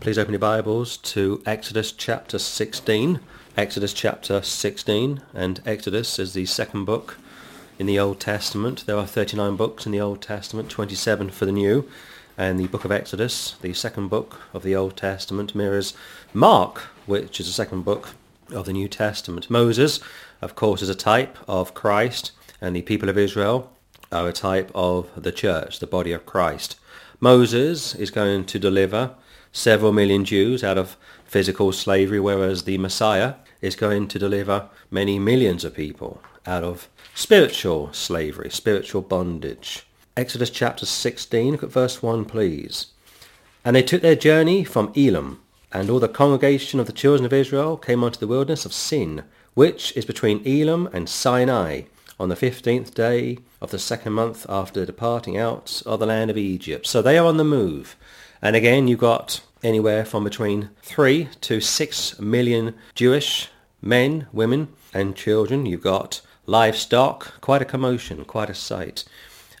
Please open your Bibles to Exodus chapter 16. Exodus chapter 16, and Exodus is the second book in the Old Testament. There are 39 books in the Old Testament, 27 for the New. And the book of Exodus, the second book of the Old Testament, mirrors Mark, which is the second book of the New Testament. Moses, of course, is a type of Christ, and the people of Israel are a type of the church, the body of Christ. Moses is going to deliver several million Jews out of physical slavery, whereas the Messiah is going to deliver many millions of people out of spiritual slavery, spiritual bondage. Exodus chapter 16, look at verse 1 please. And they took their journey from Elim, and all the congregation of the children of Israel came unto the wilderness of Sin, which is between Elim and Sinai, on the fifteenth day of the second month after departing out of the land of Egypt. So they are on the move. And again, you've got anywhere from between three to six million Jewish men, women, and children. You've got livestock, quite a commotion, quite a sight.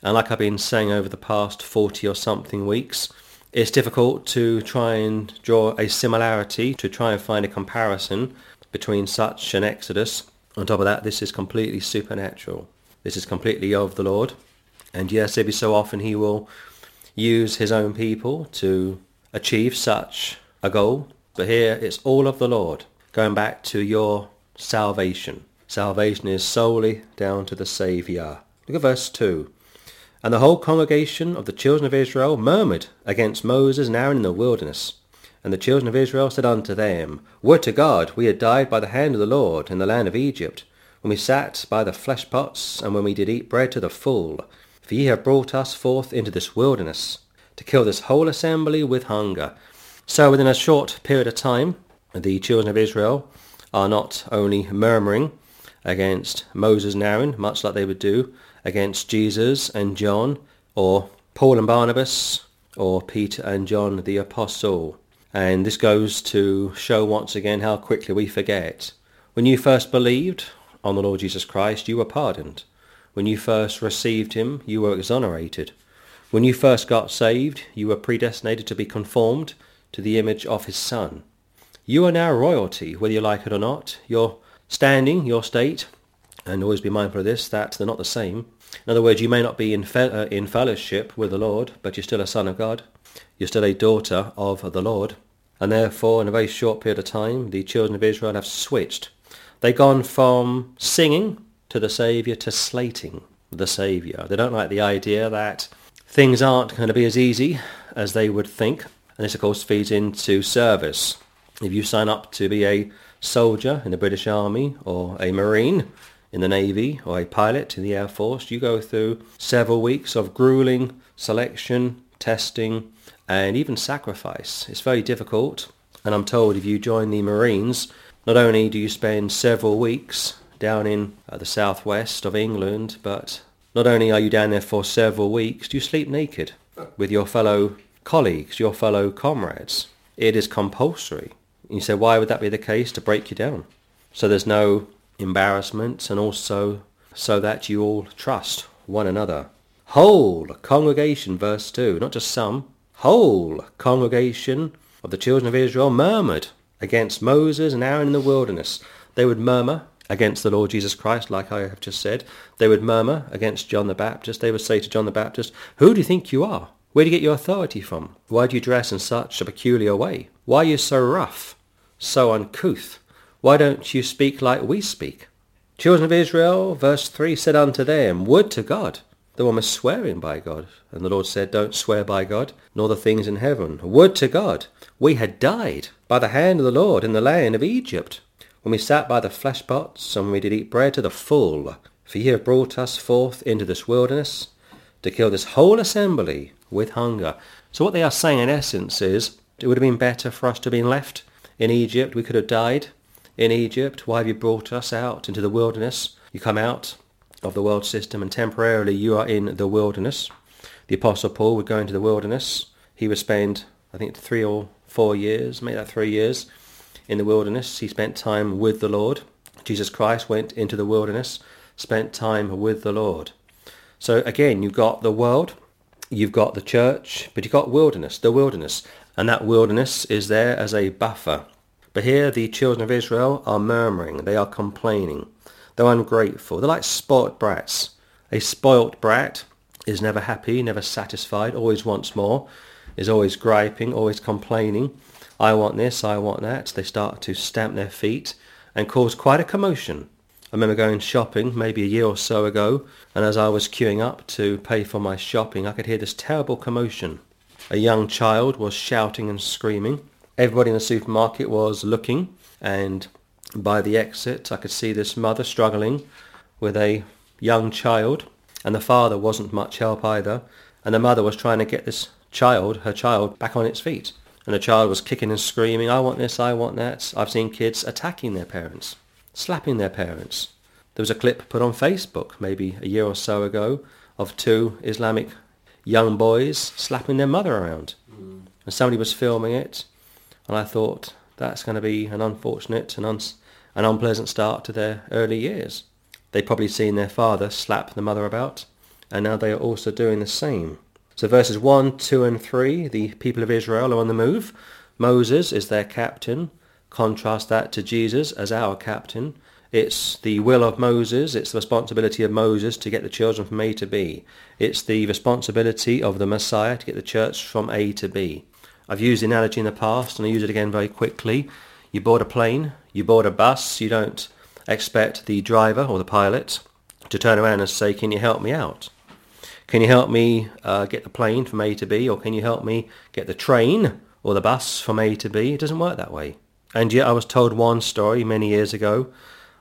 And like I've been saying over the past 40 or something weeks, it's difficult to try and draw a similarity, to try and find a comparison between such an exodus. On top of that, this is completely supernatural. This is completely of the Lord. And yes, every so often he will use his own people to achieve such a goal. But here it's all of the Lord, going back to your salvation. Salvation is solely down to the Saviour. Look at verse 2. And the whole congregation of the children of Israel murmured against Moses and Aaron in the wilderness. And the children of Israel said unto them, Would to God we had died by the hand of the Lord in the land of Egypt, when we sat by the flesh pots, and when we did eat bread to the full. For ye have brought us forth into this wilderness, to kill this whole assembly with hunger. So within a short period of time, the children of Israel are not only murmuring against Moses and Aaron, much like they would do against Jesus and John, or Paul and Barnabas, or Peter and John the Apostle. And this goes to show once again how quickly we forget. When you first believed on the Lord Jesus Christ, you were pardoned. When you first received him, you were exonerated. When you first got saved, you were predestinated to be conformed to the image of his Son. You are now royalty, whether you like it or not. Your standing, your state, and always be mindful of this, that they're not the same. In other words, you may not be in, fe- uh, in fellowship with the Lord, but you're still a son of God. You're still a daughter of the Lord. And therefore, in a very short period of time, the children of Israel have switched. They've gone from singing to the Saviour to slating the Saviour. They don't like the idea that things aren't going to be as easy as they would think. And this, of course, feeds into service. If you sign up to be a soldier in the British Army or a Marine, in the Navy or a pilot in the Air Force, you go through several weeks of grueling selection, testing, and even sacrifice. It's very difficult, and I'm told if you join the Marines, not only do you spend several weeks down in uh, the southwest of England, but not only are you down there for several weeks, you sleep naked with your fellow colleagues, your fellow comrades. It is compulsory. And you say, why would that be the case? To break you down. So there's no embarrassment and also so that you all trust one another. Whole congregation, verse 2, not just some, whole congregation of the children of Israel murmured against Moses and Aaron in the wilderness. They would murmur against the Lord Jesus Christ, like I have just said. They would murmur against John the Baptist. They would say to John the Baptist, Who do you think you are? Where do you get your authority from? Why do you dress in such a peculiar way? Why are you so rough, so uncouth? Why don't you speak like we speak? Children of Israel, verse 3, said unto them, Would to God. The one was swearing by God. And the Lord said, Don't swear by God, nor the things in heaven. Would to God. We had died by the hand of the Lord in the land of Egypt, when we sat by the flesh pots, and we did eat bread to the full. For ye have brought us forth into this wilderness, to kill this whole assembly with hunger. So what they are saying in essence is, it would have been better for us to have been left in Egypt. We could have died in Egypt? Why have you brought us out into the wilderness? You come out of the world system and temporarily you are in the wilderness. The Apostle Paul would go into the wilderness. He would spend, I think, three or four years, make that three years, in the wilderness. He spent time with the Lord. Jesus Christ went into the wilderness, spent time with the Lord. So again, you've got the world, you've got the church, but you've got wilderness, the wilderness. And that wilderness is there as a buffer. But here the children of Israel are murmuring. They are complaining. They're ungrateful. They're like spoilt brats. A spoilt brat is never happy, never satisfied, always wants more, is always griping, always complaining. I want this, I want that. They start to stamp their feet and cause quite a commotion. I remember going shopping maybe a year or so ago, and as I was queuing up to pay for my shopping, I could hear this terrible commotion. A young child was shouting and screaming. Everybody in the supermarket was looking, and by the exit I could see this mother struggling with a young child, and the father wasn't much help either, and the mother was trying to get this child, her child, back on its feet. And the child was kicking and screaming, I want this, I want that. I've seen kids attacking their parents, slapping their parents. There was a clip put on Facebook maybe a year or so ago of two Islamic young boys slapping their mother around. Mm. And somebody was filming it, and I thought, that's going to be an unfortunate and uns- an unpleasant start to their early years. They've probably seen their father slap the mother about, and now they are also doing the same. So verses 1, 2 and 3, the people of Israel are on the move. Moses is their captain. Contrast that to Jesus as our captain. It's the will of Moses, it's the responsibility of Moses to get the children from A to B. It's the responsibility of the Messiah to get the church from A to B. I've used the analogy in the past and I use it again very quickly. You board a plane, you board a bus, you don't expect the driver or the pilot to turn around and say, can you help me out? Can you help me uh, get the plane from A to B or can you help me get the train or the bus from A to B? It doesn't work that way. And yet I was told one story many years ago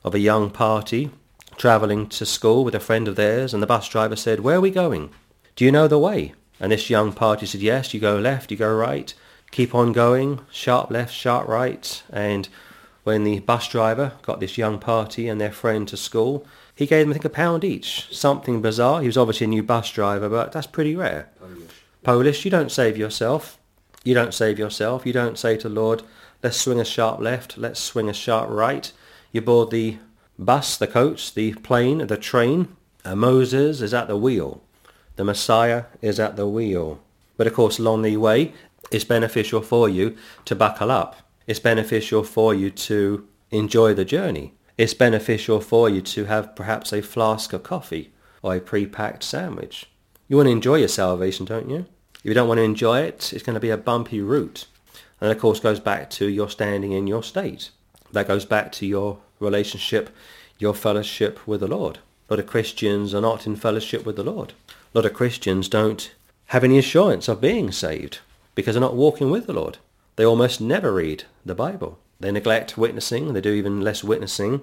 of a young party travelling to school with a friend of theirs and the bus driver said, where are we going? Do you know the way? And this young party said, yes, you go left, you go right, keep on going, sharp left, sharp right. And when the bus driver got this young party and their friend to school, he gave them, I think, a pound each. Something bizarre. He was obviously a new bus driver, but that's pretty rare. Polish. Polish, you don't save yourself. You don't save yourself. You don't say to the Lord, let's swing a sharp left, let's swing a sharp right. You board the bus, the coach, the plane, the train. Uh, Moses is at the wheel. The Messiah is at the wheel. But of course, along the way, it's beneficial for you to buckle up. It's beneficial for you to enjoy the journey. It's beneficial for you to have perhaps a flask of coffee or a pre-packed sandwich. You want to enjoy your salvation, don't you? If you don't want to enjoy it, it's going to be a bumpy route. And of course goes back to your standing in your state. That goes back to your relationship, your fellowship with the Lord. A lot of Christians are not in fellowship with the Lord. A lot of Christians don't have any assurance of being saved because they're not walking with the Lord. They almost never read the Bible. They neglect witnessing. They do even less witnessing.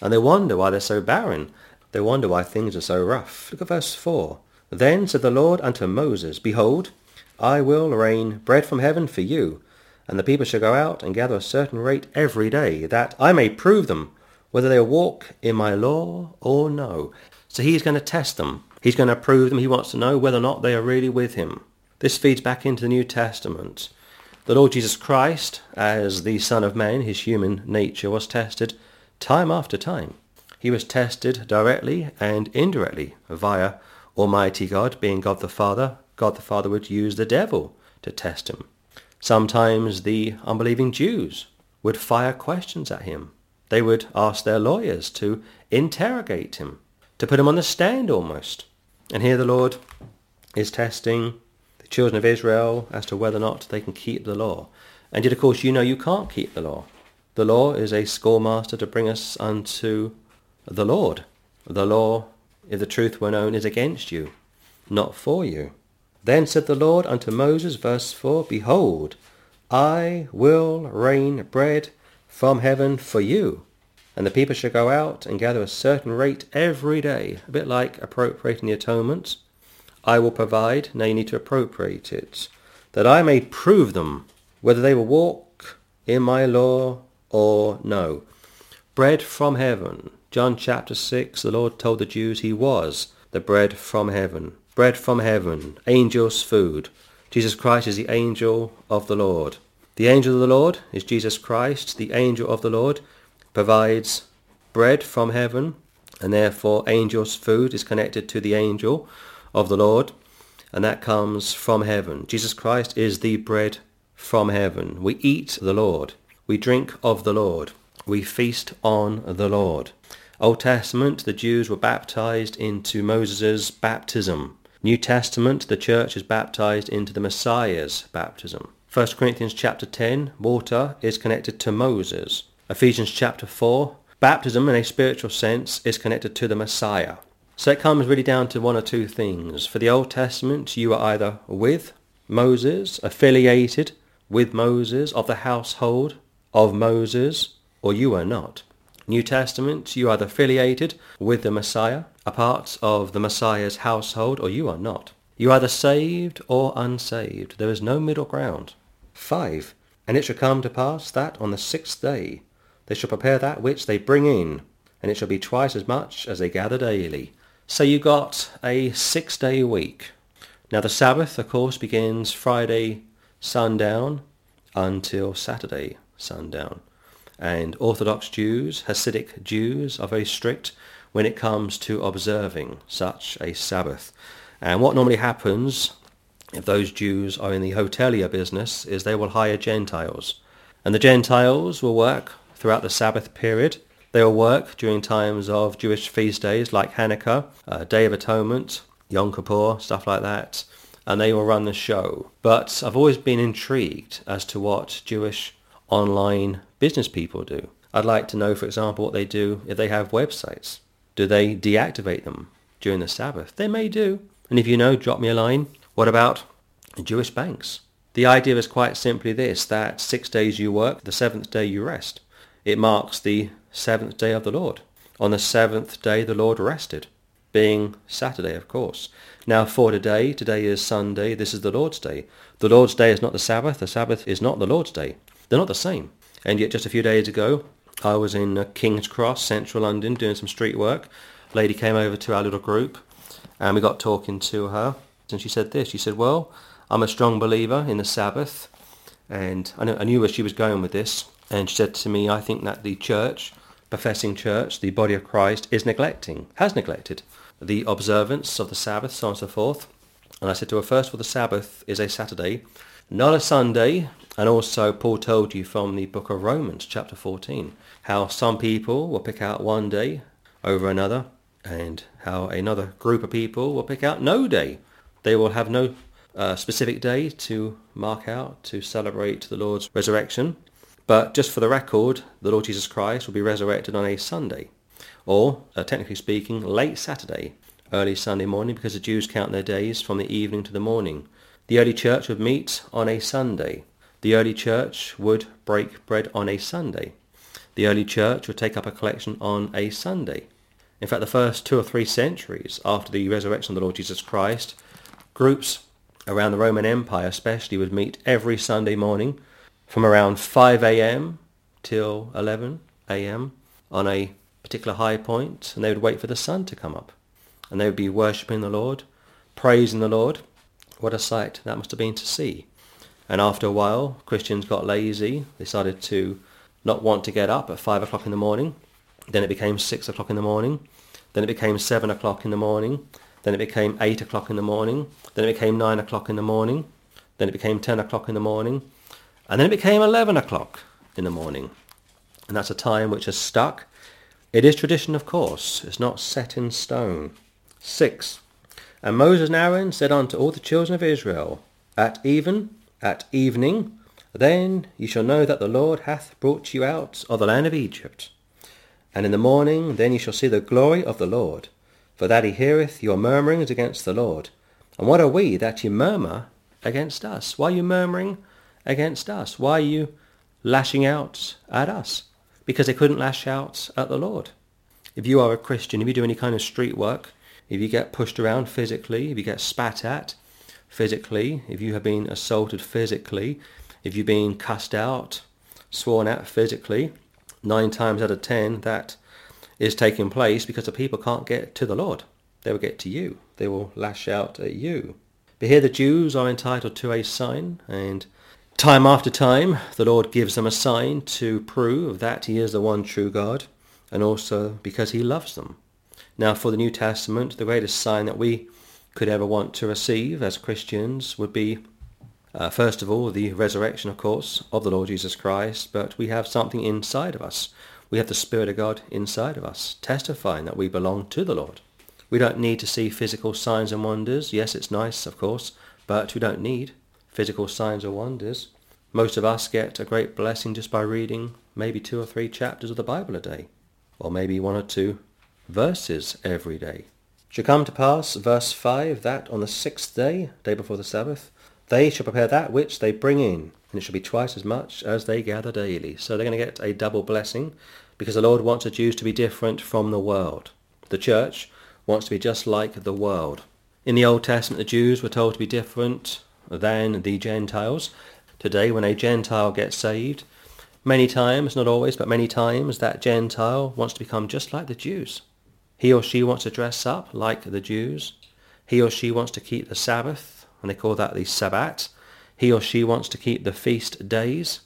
And they wonder why they're so barren. They wonder why things are so rough. Look at verse 4. Then said the Lord unto Moses, Behold, I will rain bread from heaven for you, and the people shall go out and gather a certain rate every day, that I may prove them whether they walk in my law or no. So he's going to test them. He's going to prove them. He wants to know whether or not they are really with him. This feeds back into the New Testament. The Lord Jesus Christ, as the Son of Man, his human nature was tested time after time. He was tested directly and indirectly via Almighty God, being God the Father. God the Father would use the devil to test him. Sometimes the unbelieving Jews would fire questions at him. They would ask their lawyers to interrogate him, to put him on the stand almost. And here the Lord is testing children of Israel as to whether or not they can keep the law. And yet, of course, you know you can't keep the law. The law is a schoolmaster to bring us unto the Lord. The law, if the truth were known, is against you, not for you. Then said the Lord unto Moses, verse 4, Behold, I will rain bread from heaven for you, and the people shall go out and gather a certain rate every day, a bit like appropriating the atonement. I will provide, now you need to appropriate it, that I may prove them whether they will walk in my law or no. Bread from heaven. John chapter 6, the Lord told the Jews he was the bread from heaven. Bread from heaven, angels' food. Jesus Christ is the angel of the Lord. The angel of the Lord is Jesus Christ. The angel of the Lord provides bread from heaven, and therefore angels' food is connected to the angel of the Lord, and that comes from heaven. Jesus Christ is the bread from heaven. We eat the Lord. We drink of the Lord. We feast on the Lord. Old Testament, the Jews were baptized into Moses' baptism. New Testament, the church is baptized into the Messiah's baptism. 1 Corinthians chapter 10, water is connected to Moses. Ephesians chapter 4, baptism in a spiritual sense is connected to the Messiah. So it comes really down to one or two things. For the Old Testament, you are either with Moses, affiliated with Moses, of the household of Moses, or you are not. New Testament, you are either affiliated with the Messiah, a part of the Messiah's household, or you are not. You are either saved or unsaved. There is no middle ground. 5. And it shall come to pass that on the sixth day they shall prepare that which they bring in, and it shall be twice as much as they gather daily. So you got a six-day week. Now the Sabbath, of course, begins Friday sundown until Saturday sundown and Orthodox Jews, Hasidic Jews are very strict when it comes to observing such a Sabbath. And what normally happens if those Jews are in the hotelier business is they will hire Gentiles. And the Gentiles will work throughout the Sabbath period. They will work during times of Jewish feast days like Hanukkah, uh, Day of Atonement, Yom Kippur, stuff like that. And they will run the show. But I've always been intrigued as to what Jewish online business people do. I'd like to know, for example, what they do if they have websites. Do they deactivate them during the Sabbath? They may do. And if you know, drop me a line. What about Jewish banks? The idea is quite simply this, that six days you work, the seventh day you rest. It marks the seventh day of the Lord. On the seventh day the Lord rested, being Saturday, of course. Now for today, today is Sunday, this is the Lord's day. The Lord's day is not the Sabbath, the Sabbath is not the Lord's day. They're not the same. And yet just a few days ago, I was in uh, King's Cross, central London, doing some street work. A lady came over to our little group and we got talking to her. And she said this. She said, well, I'm a strong believer in the Sabbath. And I, I knew where she was going with this. And she said to me, I think that the church, professing church, the body of Christ, is neglecting, has neglected the observance of the Sabbath, so on and so forth. And I said to her, first of all, the Sabbath is a Saturday, not a Sunday, and also Paul told you from the book of Romans chapter 14 how some people will pick out one day over another and how another group of people will pick out no day. They will have no uh, specific day to mark out to celebrate the Lord's resurrection. But just for the record, the Lord Jesus Christ will be resurrected on a Sunday, or uh, technically speaking, late Saturday, early Sunday morning, because the Jews count their days from the evening to the morning. The early church would meet on a Sunday, the early church would break bread on a Sunday. The early church would take up a collection on a Sunday. In fact, the first two or three centuries after the resurrection of the Lord Jesus Christ, groups around the Roman Empire especially would meet every Sunday morning from around 5 a.m. till 11 a.m. on a particular high point, and they would wait for the sun to come up. And they would be worshipping the Lord, praising the Lord. What a sight that must have been to see. And after a while, Christians got lazy. They started to not want to get up at five o'clock in the morning. Then it became six o'clock in the morning. Then it became seven o'clock in the morning. Then it became eight o'clock in the morning. Then it became nine o'clock in the morning. Then it became ten o'clock in the morning. And then it became eleven o'clock in the morning. And that's a time which has stuck. It is tradition, of course. It's not set in stone. Six. And Moses and Aaron said unto all the children of Israel, At even at evening, then ye shall know that the Lord hath brought you out of the land of Egypt. And in the morning, then ye shall see the glory of the Lord, for that he heareth your murmurings against the Lord. And what are we that ye murmur against us? Why are you murmuring against us? Why are you lashing out at us? Because they couldn't lash out at the Lord. If you are a Christian, if you do any kind of street work, if you get pushed around physically, if you get spat at, physically, if you have been assaulted physically, if you've been cussed out, sworn at physically, nine times out of ten that is taking place because the people can't get to the Lord. They will get to you. They will lash out at you. But here the Jews are entitled to a sign, and time after time the Lord gives them a sign to prove that he is the one true God, and also because he loves them. Now for the New Testament, the greatest sign that we could ever want to receive as Christians would be Uh, first of all, the resurrection, of course, of the Lord Jesus Christ, but we have something inside of us. We have the Spirit of God inside of us, testifying that we belong to the Lord. We don't need to see physical signs and wonders. Yes, it's nice, of course, but we don't need physical signs or wonders. Most of us get a great blessing just by reading maybe two or three chapters of the Bible a day, or maybe one or two verses every day. Shall come to pass, verse 5, that on the sixth day, day before the Sabbath, they shall prepare that which they bring in, and it shall be twice as much as they gather daily. So they're going to get a double blessing because the Lord wants the Jews to be different from the world. The church wants to be just like the world. In the Old Testament, the Jews were told to be different than the Gentiles. Today, when a Gentile gets saved, many times, not always, but many times, that Gentile wants to become just like the Jews. He or she wants to dress up like the Jews. He or she wants to keep the Sabbath and they call that the Shabbat. He or she wants to keep the feast days.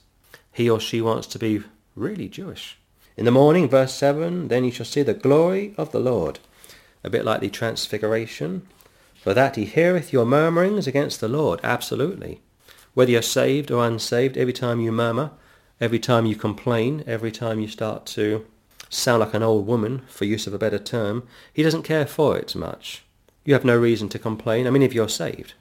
He or she wants to be really Jewish. In the morning, verse 7, then you shall see the glory of the Lord. A bit like the transfiguration. For that he heareth your murmurings against the Lord. Absolutely. Whether you're saved or unsaved, every time you murmur, every time you complain, every time you start to sound like an old woman, for use of a better term, he doesn't care for it much. You have no reason to complain. I mean, if you're saved.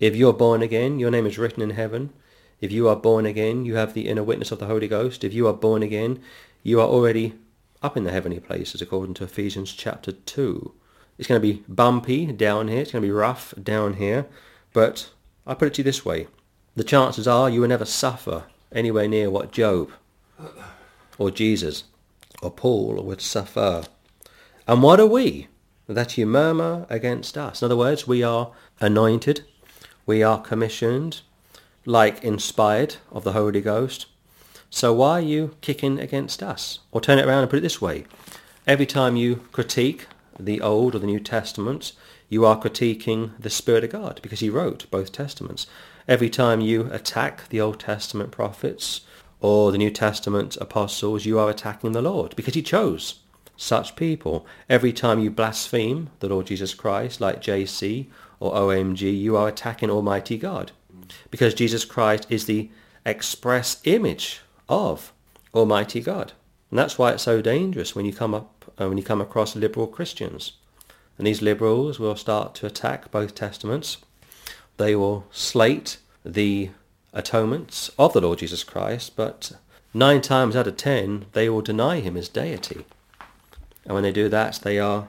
If you're born again, your name is written in heaven. If you are born again, you have the inner witness of the Holy Ghost. If you are born again, you are already up in the heavenly places, according to Ephesians chapter 2. It's going to be bumpy down here. It's going to be rough down here. But I put it to you this way. The chances are you will never suffer anywhere near what Job or Jesus or Paul would suffer. And what are we? That you murmur against us. In other words, we are anointed we are commissioned, like inspired of the Holy Ghost. So why are you kicking against us? Or turn it around and put it this way. Every time you critique the Old or the New Testament, you are critiquing the Spirit of God because he wrote both Testaments. Every time you attack the Old Testament prophets or the New Testament apostles, you are attacking the Lord because he chose such people. Every time you blaspheme the Lord Jesus Christ, like JC or OMG, you are attacking Almighty God. Because Jesus Christ is the express image of Almighty God. And that's why it's so dangerous when you come up uh, when you come across liberal Christians. And these liberals will start to attack both testaments. They will slate the atonements of the Lord Jesus Christ, but nine times out of ten they will deny him as deity. And when they do that, they are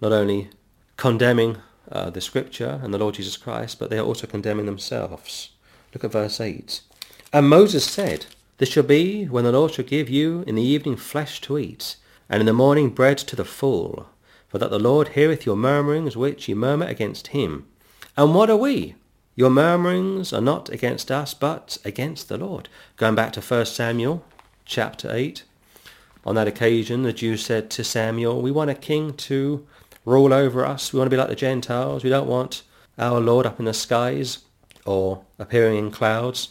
not only condemning uh, the scripture and the Lord Jesus Christ, but they are also condemning themselves. Look at verse 8. And Moses said, This shall be when the Lord shall give you in the evening flesh to eat, and in the morning bread to the full, for that the Lord heareth your murmurings which ye murmur against him. And what are we? Your murmurings are not against us, but against the Lord. Going back to 1 Samuel chapter 8. On that occasion, the Jews said to Samuel, We want a king to rule over us. We want to be like the Gentiles. We don't want our Lord up in the skies or appearing in clouds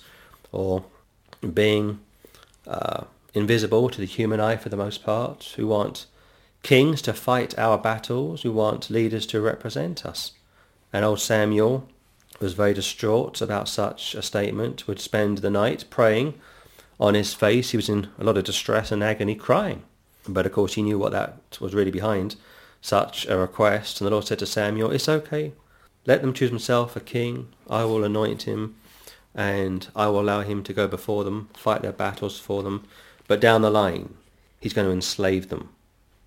or being uh, invisible to the human eye for the most part. We want kings to fight our battles. We want leaders to represent us. And old Samuel was very distraught about such a statement, would spend the night praying on his face. He was in a lot of distress and agony, crying. But of course he knew what that was really behind such a request. And the Lord said to Samuel, It's okay. Let them choose himself a king. I will anoint him and I will allow him to go before them, fight their battles for them. But down the line, he's going to enslave them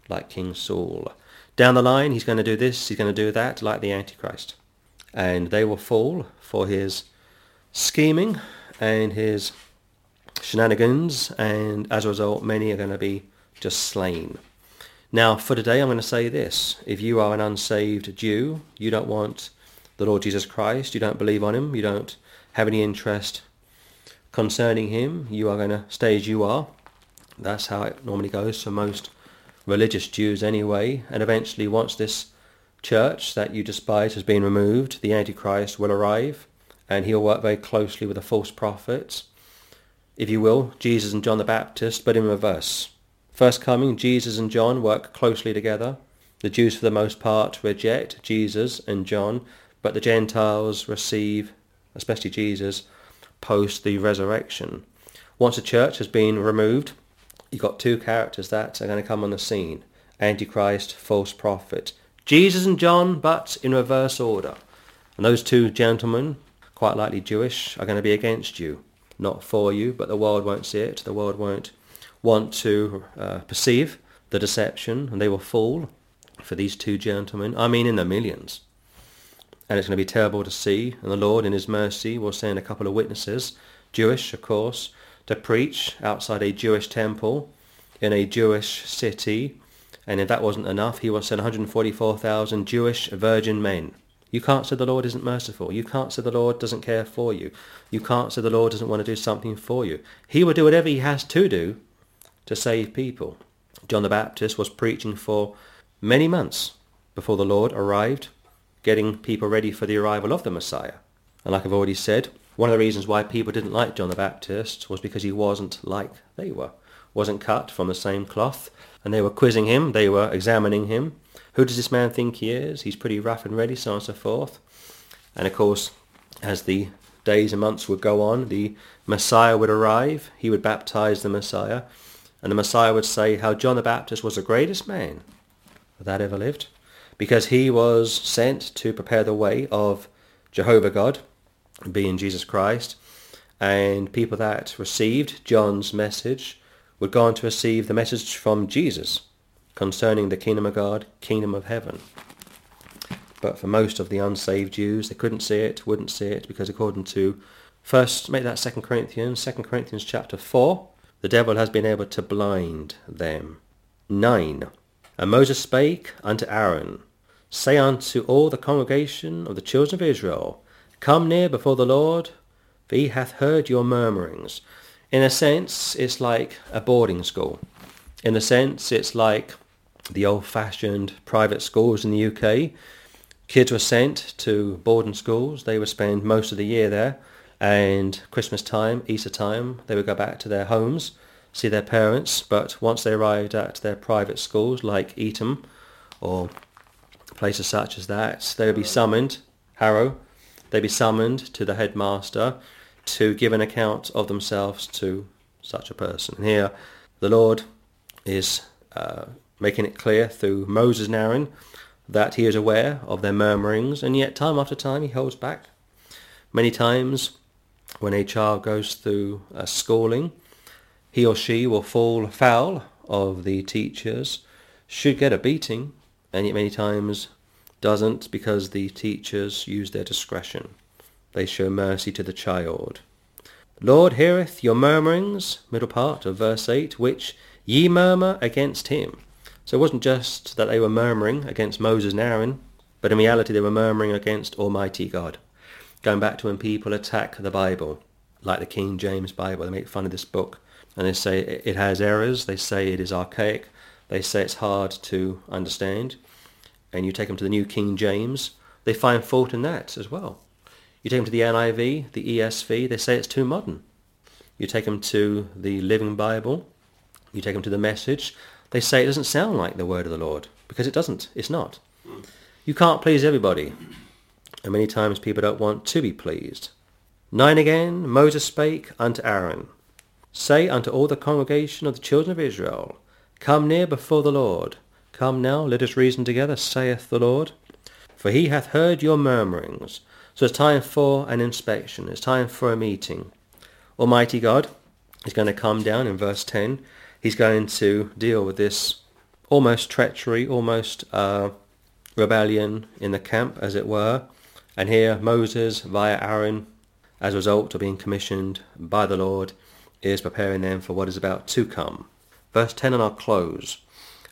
like King Saul. Down the line, he's going to do this, he's going to do that like the Antichrist. And they will fall for his scheming and his shenanigans, and as a result, many are going to be just slain. Now, for today, I'm going to say this. If you are an unsaved Jew, you don't want the Lord Jesus Christ, you don't believe on him, you don't have any interest concerning him, you are going to stay as you are. That's how it normally goes for most religious Jews anyway. And eventually, once this church that you despise has been removed, the Antichrist will arrive and he'll work very closely with the false prophets. If you will, Jesus and John the Baptist, but in reverse. First coming, Jesus and John work closely together. The Jews, for the most part, reject Jesus and John, but the Gentiles receive, especially Jesus, post the resurrection. Once a church has been removed, you've got two characters that are going to come on the scene. Antichrist, false prophet. Jesus and John, but in reverse order. And those two gentlemen, quite likely Jewish, are going to be against you. Not for you, but the world won't see it. The world won't want to uh, perceive the deception, and they will fall for these two gentlemen. I mean in the millions. And it's going to be terrible to see. And the Lord, in his mercy, will send a couple of witnesses, Jewish, of course, to preach outside a Jewish temple in a Jewish city. And if that wasn't enough, he was send 144,000 Jewish virgin men. You can't say the Lord isn't merciful. You can't say the Lord doesn't care for you. You can't say the Lord doesn't want to do something for you. He will do whatever he has to do to save people. John the Baptist was preaching for many months before the Lord arrived, getting people ready for the arrival of the Messiah. And like I've already said, one of the reasons why people didn't like John the Baptist was because he wasn't like they were, wasn't cut from the same cloth, and they were quizzing him, they were examining him. Who does this man think he is? He's pretty rough and ready, so on and so forth. And of course, as the days and months would go on, the Messiah would arrive, he would baptize the Messiah, and the Messiah would say how John the Baptist was the greatest man that ever lived, because he was sent to prepare the way of Jehovah God, being Jesus Christ, and people that received John's message would go on to receive the message from Jesus concerning the kingdom of God, kingdom of heaven. But for most of the unsaved Jews, they couldn't see it, wouldn't see it, because according to first, make that Second Corinthians, Second Corinthians chapter 4, the devil has been able to blind them. 9. And Moses spake unto Aaron, Say unto all the congregation of the children of Israel, Come near before the Lord, for he hath heard your murmurings. In a sense, it's like a boarding school. In a sense, it's like the old-fashioned private schools in the UK. Kids were sent to boarding schools. They would spend most of the year there. And Christmas time, Easter time, they would go back to their homes see their parents, but once they arrived at their private schools like Eton or places such as that, they would be summoned, Harrow, they'd be summoned to the headmaster to give an account of themselves to such a person. And here the Lord is uh, making it clear through Moses and Aaron that he is aware of their murmurings, and yet time after time he holds back. Many times when a child goes through a schooling, he or she will fall foul of the teachers, should get a beating, and yet many times doesn't because the teachers use their discretion. They show mercy to the child. Lord heareth your murmurings, middle part of verse 8, which ye murmur against him. So it wasn't just that they were murmuring against Moses and Aaron, but in reality they were murmuring against Almighty God. Going back to when people attack the Bible, like the King James Bible, they make fun of this book and they say it has errors. They say it is archaic. They say it's hard to understand. And you take them to the New King James, they find fault in that as well. You take them to the NIV, the ESV, they say it's too modern. You take them to the Living Bible, you take them to the Message, they say it doesn't sound like the word of the Lord, because it doesn't. It's not. You can't please everybody. And many times people don't want to be pleased. Nine again, Moses spake unto Aaron, Say unto all the congregation of the children of Israel, Come near before the Lord. Come now, let us reason together, saith the Lord. For he hath heard your murmurings. So it's time for an inspection. It's time for a meeting. Almighty God is going to come down in verse 10. He's going to deal with this almost treachery, almost uh, rebellion in the camp, as it were. And here Moses, via Aaron, as a result of being commissioned by the Lord, is preparing them for what is about to come. Verse 10 and I'll close.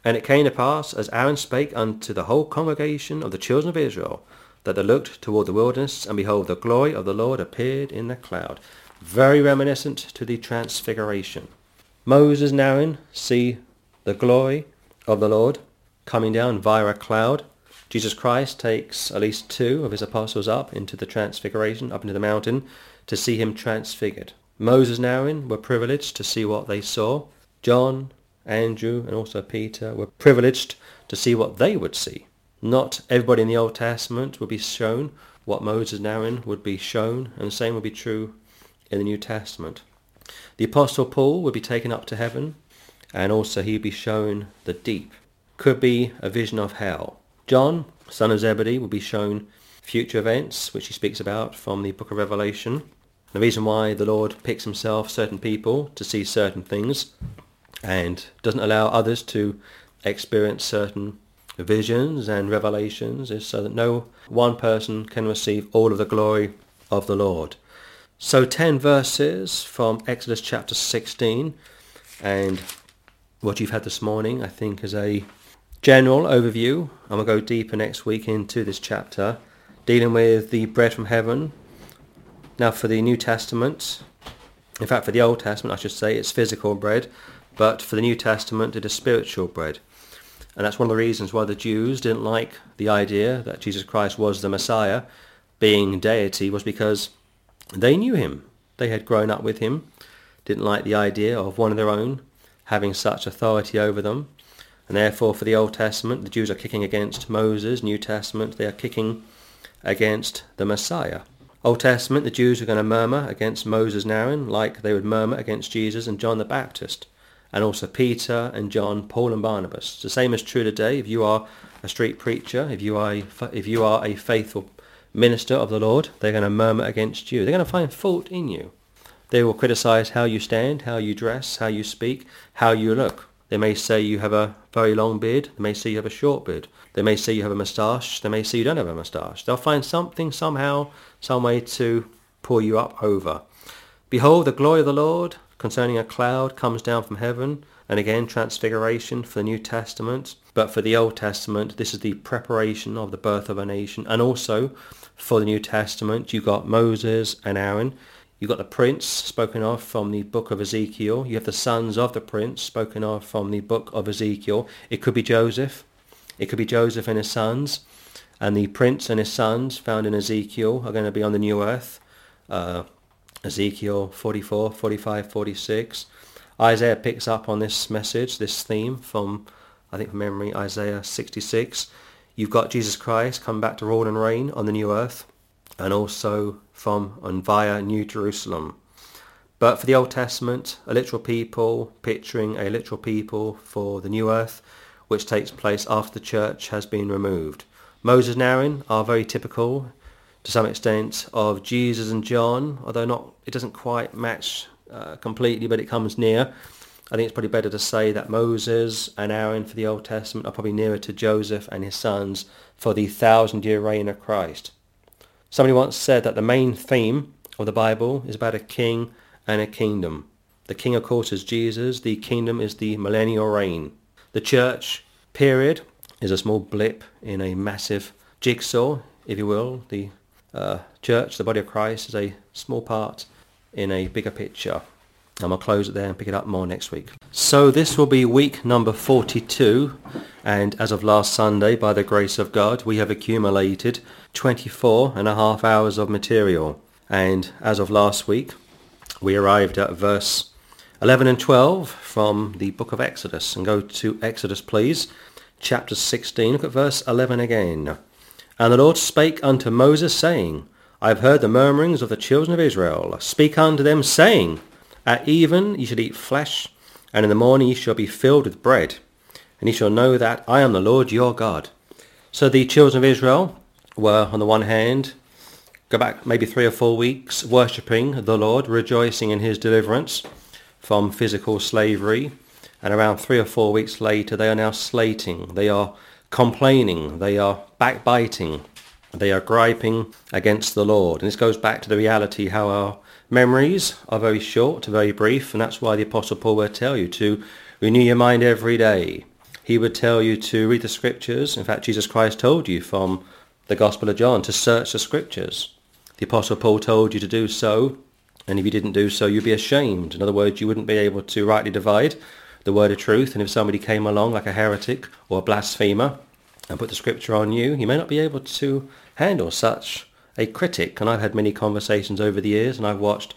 And it came to pass, as Aaron spake unto the whole congregation of the children of Israel, that they looked toward the wilderness, and behold, the glory of the Lord appeared in the cloud. Very reminiscent to the transfiguration. Moses and Aaron see the glory of the Lord coming down via a cloud. Jesus Christ takes at least two of his apostles up into the transfiguration, up into the mountain, to see him transfigured. Moses and Aaron were privileged to see what they saw. John, Andrew, and also Peter were privileged to see what they would see. Not everybody in the Old Testament would be shown what Moses and Aaron would be shown, and the same would be true in the New Testament. The Apostle Paul would be taken up to heaven, and also he'd be shown the deep. Could be a vision of hell. John, son of Zebedee, would be shown future events, which he speaks about from the book of Revelation. The reason why the Lord picks himself certain people to see certain things and doesn't allow others to experience certain visions and revelations is so that no one person can receive all of the glory of the Lord. So 10 verses from Exodus chapter 16 and what you've had this morning I think is a general overview. I'm going to go deeper next week into this chapter dealing with the bread from heaven. Now for the New Testament, in fact for the Old Testament I should say, it's physical bread, but for the New Testament it is spiritual bread. And that's one of the reasons why the Jews didn't like the idea that Jesus Christ was the Messiah, being deity, was because they knew him. They had grown up with him, didn't like the idea of one of their own having such authority over them. And therefore for the Old Testament, the Jews are kicking against Moses. New Testament, they are kicking against the Messiah. Old Testament, the Jews are going to murmur against Moses and Aaron like they would murmur against Jesus and John the Baptist and also Peter and John, Paul and Barnabas. The same is true today. If you are a street preacher, if you are a, if you are a faithful minister of the Lord, they're going to murmur against you. They're going to find fault in you. They will criticize how you stand, how you dress, how you speak, how you look. They may say you have a very long beard. They may say you have a short beard. They may say you have a moustache. They may say you don't have a moustache. They'll find something somehow, some way to pull you up over. Behold, the glory of the Lord concerning a cloud comes down from heaven, and again transfiguration for the New Testament. But for the Old Testament, this is the preparation of the birth of a nation. And also for the New Testament, you got Moses and Aaron. You got the prince spoken of from the book of Ezekiel. You have the sons of the prince spoken of from the book of Ezekiel. It could be Joseph. It could be Joseph and his sons. And the prince and his sons found in Ezekiel are going to be on the new earth. Uh, Ezekiel 44, 45, 46. Isaiah picks up on this message, this theme from, I think from memory, Isaiah 66. You've got Jesus Christ come back to rule and reign on the new earth and also from and via New Jerusalem. But for the Old Testament, a literal people, picturing a literal people for the new earth, which takes place after the church has been removed. Moses and Aaron are very typical to some extent of Jesus and John, although not it doesn't quite match uh, completely, but it comes near. I think it's probably better to say that Moses and Aaron for the Old Testament are probably nearer to Joseph and his sons for the thousand-year reign of Christ. Somebody once said that the main theme of the Bible is about a king and a kingdom. The king, of course, is Jesus. The kingdom is the millennial reign. The church period is a small blip in a massive jigsaw, if you will. The uh, church, the body of Christ, is a small part in a bigger picture. And I'll close it there and pick it up more next week. So this will be week number 42. And as of last Sunday, by the grace of God, we have accumulated 24 and a half hours of material. And as of last week, we arrived at verse 11 and 12 from the book of Exodus. And go to Exodus, please. Chapter 16. Look at verse 11 again. And the Lord spake unto Moses, saying, I have heard the murmurings of the children of Israel. Speak unto them, saying, At even ye shall eat flesh, and in the morning ye shall be filled with bread, and ye shall know that I am the Lord your God. So the children of Israel were, on the one hand, go back maybe three or four weeks, worshipping the Lord, rejoicing in his deliverance from physical slavery. And around three or four weeks later, they are now slating. They are complaining, they are backbiting, they are griping against the Lord. And this goes back to the reality how our memories are very short, very brief, and that's why the Apostle Paul would tell you to renew your mind every day. He would tell you to read the scriptures. In fact, Jesus Christ told you from the Gospel of John to search the scriptures. The Apostle Paul told you to do so, and if you didn't do so, you'd be ashamed. In other words, you wouldn't be able to rightly divide the word of truth, and if somebody came along like a heretic or a blasphemer and put the scripture on you, you may not be able to handle such a critic. And I've had many conversations over the years, and I've watched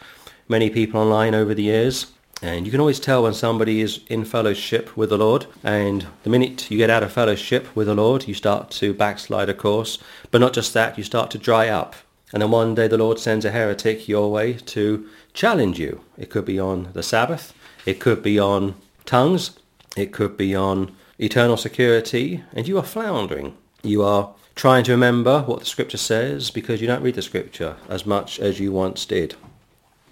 many people online over the years, and you can always tell when somebody is in fellowship with the Lord, and the minute you get out of fellowship with the Lord, you start to backslide, of course. But not just that, you start to dry up. And then one day the Lord sends a heretic your way to challenge you. It could be on the Sabbath. It could be on tongues. It could be on eternal security. And you are floundering. You are trying to remember what the scripture says because you don't read the scripture as much as you once did.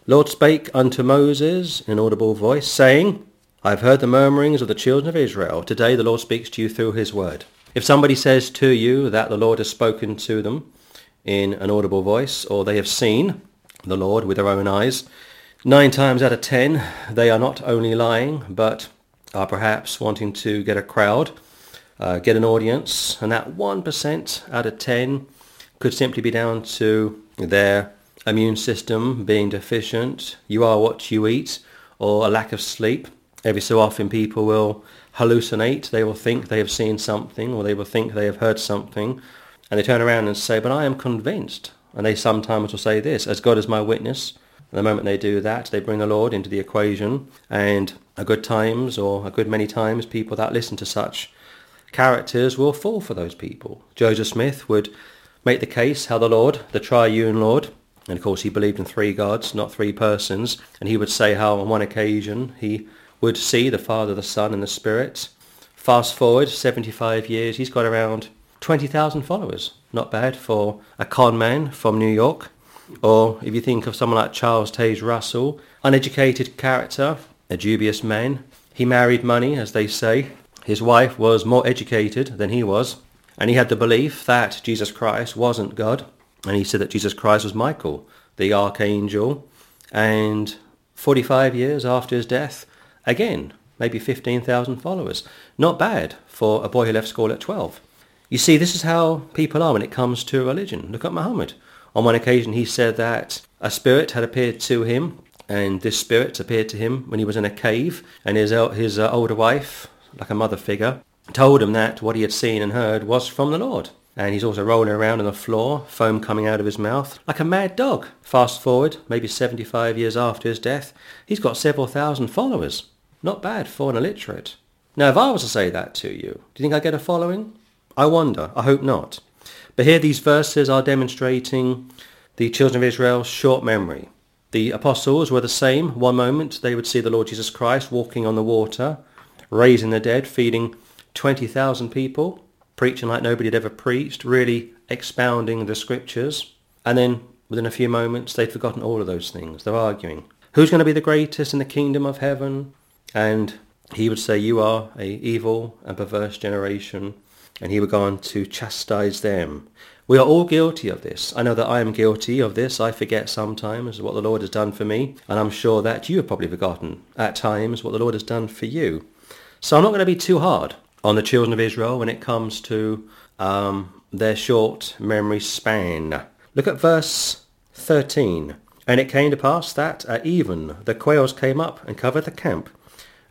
Lord spake unto Moses in an audible voice, saying, I have heard the murmurings of the children of Israel. Today the Lord speaks to you through his word. If somebody says to you that the Lord has spoken to them in an audible voice, or they have seen the Lord with their own eyes, nine times out of ten they are not only lying, but are perhaps wanting to get a crowd, uh, get an audience, and that 1% out of 10 could simply be down to their immune system being deficient, you are what you eat, or a lack of sleep. Every so often people will hallucinate. They will think they have seen something or they will think they have heard something. And they turn around and say, but I am convinced. And they sometimes will say this, as God is my witness. The moment they do that, they bring the Lord into the equation. And a good times or a good many times, people that listen to such characters will fall for those people. Joseph Smith would make the case how the Lord, the triune Lord, and of course he believed in three gods, not three persons, and he would say how on one occasion he would see the Father, the Son, and the Spirit. Fast forward 75 years, he's got around 20,000 followers. Not bad for a con man from New York. Or if you think of someone like Charles Taze Russell, uneducated character, a dubious man. He married money, as they say. His wife was more educated than he was. And he had the belief that Jesus Christ wasn't God. And he said that Jesus Christ was Michael, the archangel. And 45 years after his death, Again, maybe 15,000 followers. Not bad for a boy who left school at 12. You see, this is how people are when it comes to religion. Look at Muhammad. On one occasion he said that a spirit had appeared to him, and this spirit appeared to him when he was in a cave, and his, his uh, older wife, like a mother figure, told him that what he had seen and heard was from the Lord. And he's also rolling around on the floor, foam coming out of his mouth, like a mad dog. Fast forward, maybe 75 years after his death, he's got several thousand followers. Not bad for an illiterate. Now, if I was to say that to you, do you think I'd get a following? I wonder. I hope not. But here these verses are demonstrating the children of Israel's short memory. The apostles were the same. One moment they would see the Lord Jesus Christ walking on the water, raising the dead, feeding 20,000 people, preaching like nobody had ever preached, really expounding the scriptures. And then within a few moments they'd forgotten all of those things. They're arguing. Who's going to be the greatest in the kingdom of heaven? And he would say, you are a evil and perverse generation. And he would go on to chastise them. We are all guilty of this. I know that I am guilty of this. I forget sometimes what the Lord has done for me. And I'm sure that you have probably forgotten at times what the Lord has done for you. So I'm not going to be too hard on the children of Israel when it comes to um, their short memory span. Look at verse 13. And it came to pass that at even the quails came up and covered the camp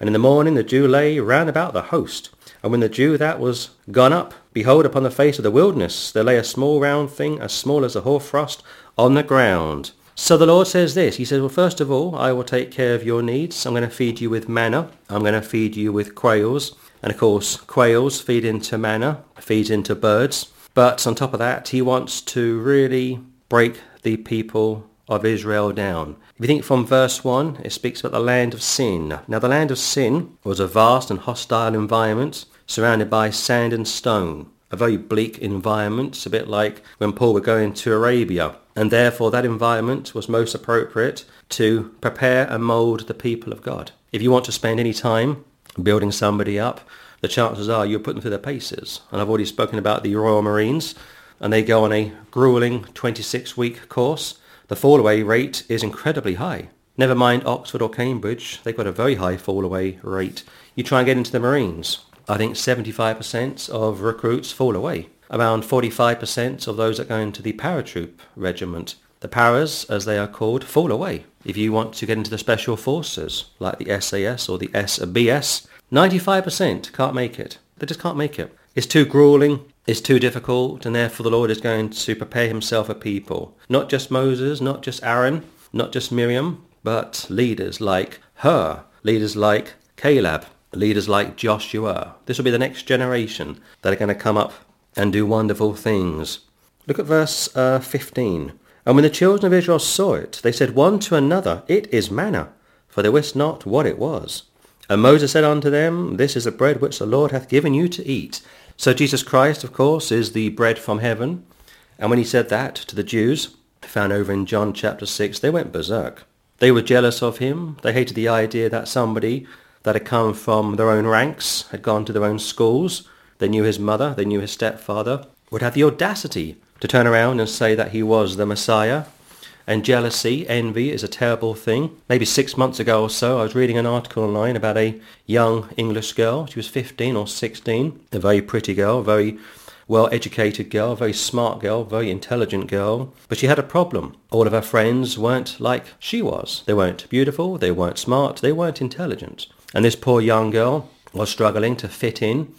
and in the morning the dew lay round about the host. And when the dew that was gone up, behold, upon the face of the wilderness there lay a small round thing, as small as a hoarfrost, on the ground. So the Lord says this. He says, well, first of all, I will take care of your needs. I'm going to feed you with manna. I'm going to feed you with quails. And of course, quails feed into manna, feeds into birds. But on top of that, he wants to really break the people of Israel down. If you think from verse 1, it speaks about the land of sin. Now the land of sin was a vast and hostile environment surrounded by sand and stone. A very bleak environment, it's a bit like when Paul would go into Arabia. And therefore that environment was most appropriate to prepare and mould the people of God. If you want to spend any time building somebody up, the chances are you'll put them through their paces. And I've already spoken about the Royal Marines, and they go on a grueling 26-week course the fall away rate is incredibly high. Never mind Oxford or Cambridge, they've got a very high fall away rate. You try and get into the Marines, I think 75% of recruits fall away. Around 45% of those that go into the paratroop regiment, the paras as they are called, fall away. If you want to get into the special forces, like the SAS or the SBS, 95% can't make it. They just can't make it. It's too grueling, is too difficult, and therefore the Lord is going to prepare himself a people. Not just Moses, not just Aaron, not just Miriam, but leaders like her, leaders like Caleb, leaders like Joshua. This will be the next generation that are going to come up and do wonderful things. Look at verse uh, 15. And when the children of Israel saw it, they said one to another, It is manna, for they wist not what it was. And Moses said unto them, This is the bread which the Lord hath given you to eat. So Jesus Christ, of course, is the bread from heaven. And when he said that to the Jews, found over in John chapter 6, they went berserk. They were jealous of him. They hated the idea that somebody that had come from their own ranks, had gone to their own schools, they knew his mother, they knew his stepfather, would have the audacity to turn around and say that he was the Messiah. And jealousy, envy is a terrible thing. Maybe six months ago or so, I was reading an article online about a young English girl. She was 15 or 16, a very pretty girl, very well-educated girl, very smart girl, very intelligent girl. But she had a problem. All of her friends weren't like she was. They weren't beautiful, they weren't smart, they weren't intelligent. And this poor young girl was struggling to fit in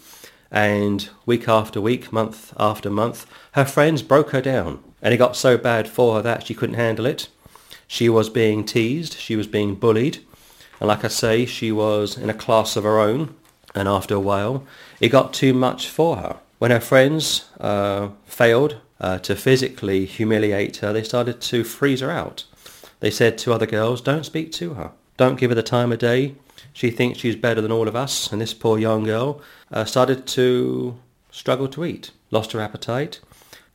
and week after week, month after month, her friends broke her down. And it got so bad for her that she couldn't handle it. She was being teased, she was being bullied, and like I say, she was in a class of her own, and after a while, it got too much for her. When her friends uh, failed uh, to physically humiliate her, they started to freeze her out. They said to other girls, don't speak to her. Don't give her the time of day. She thinks she's better than all of us, and this poor young girl uh, started to struggle to eat, lost her appetite,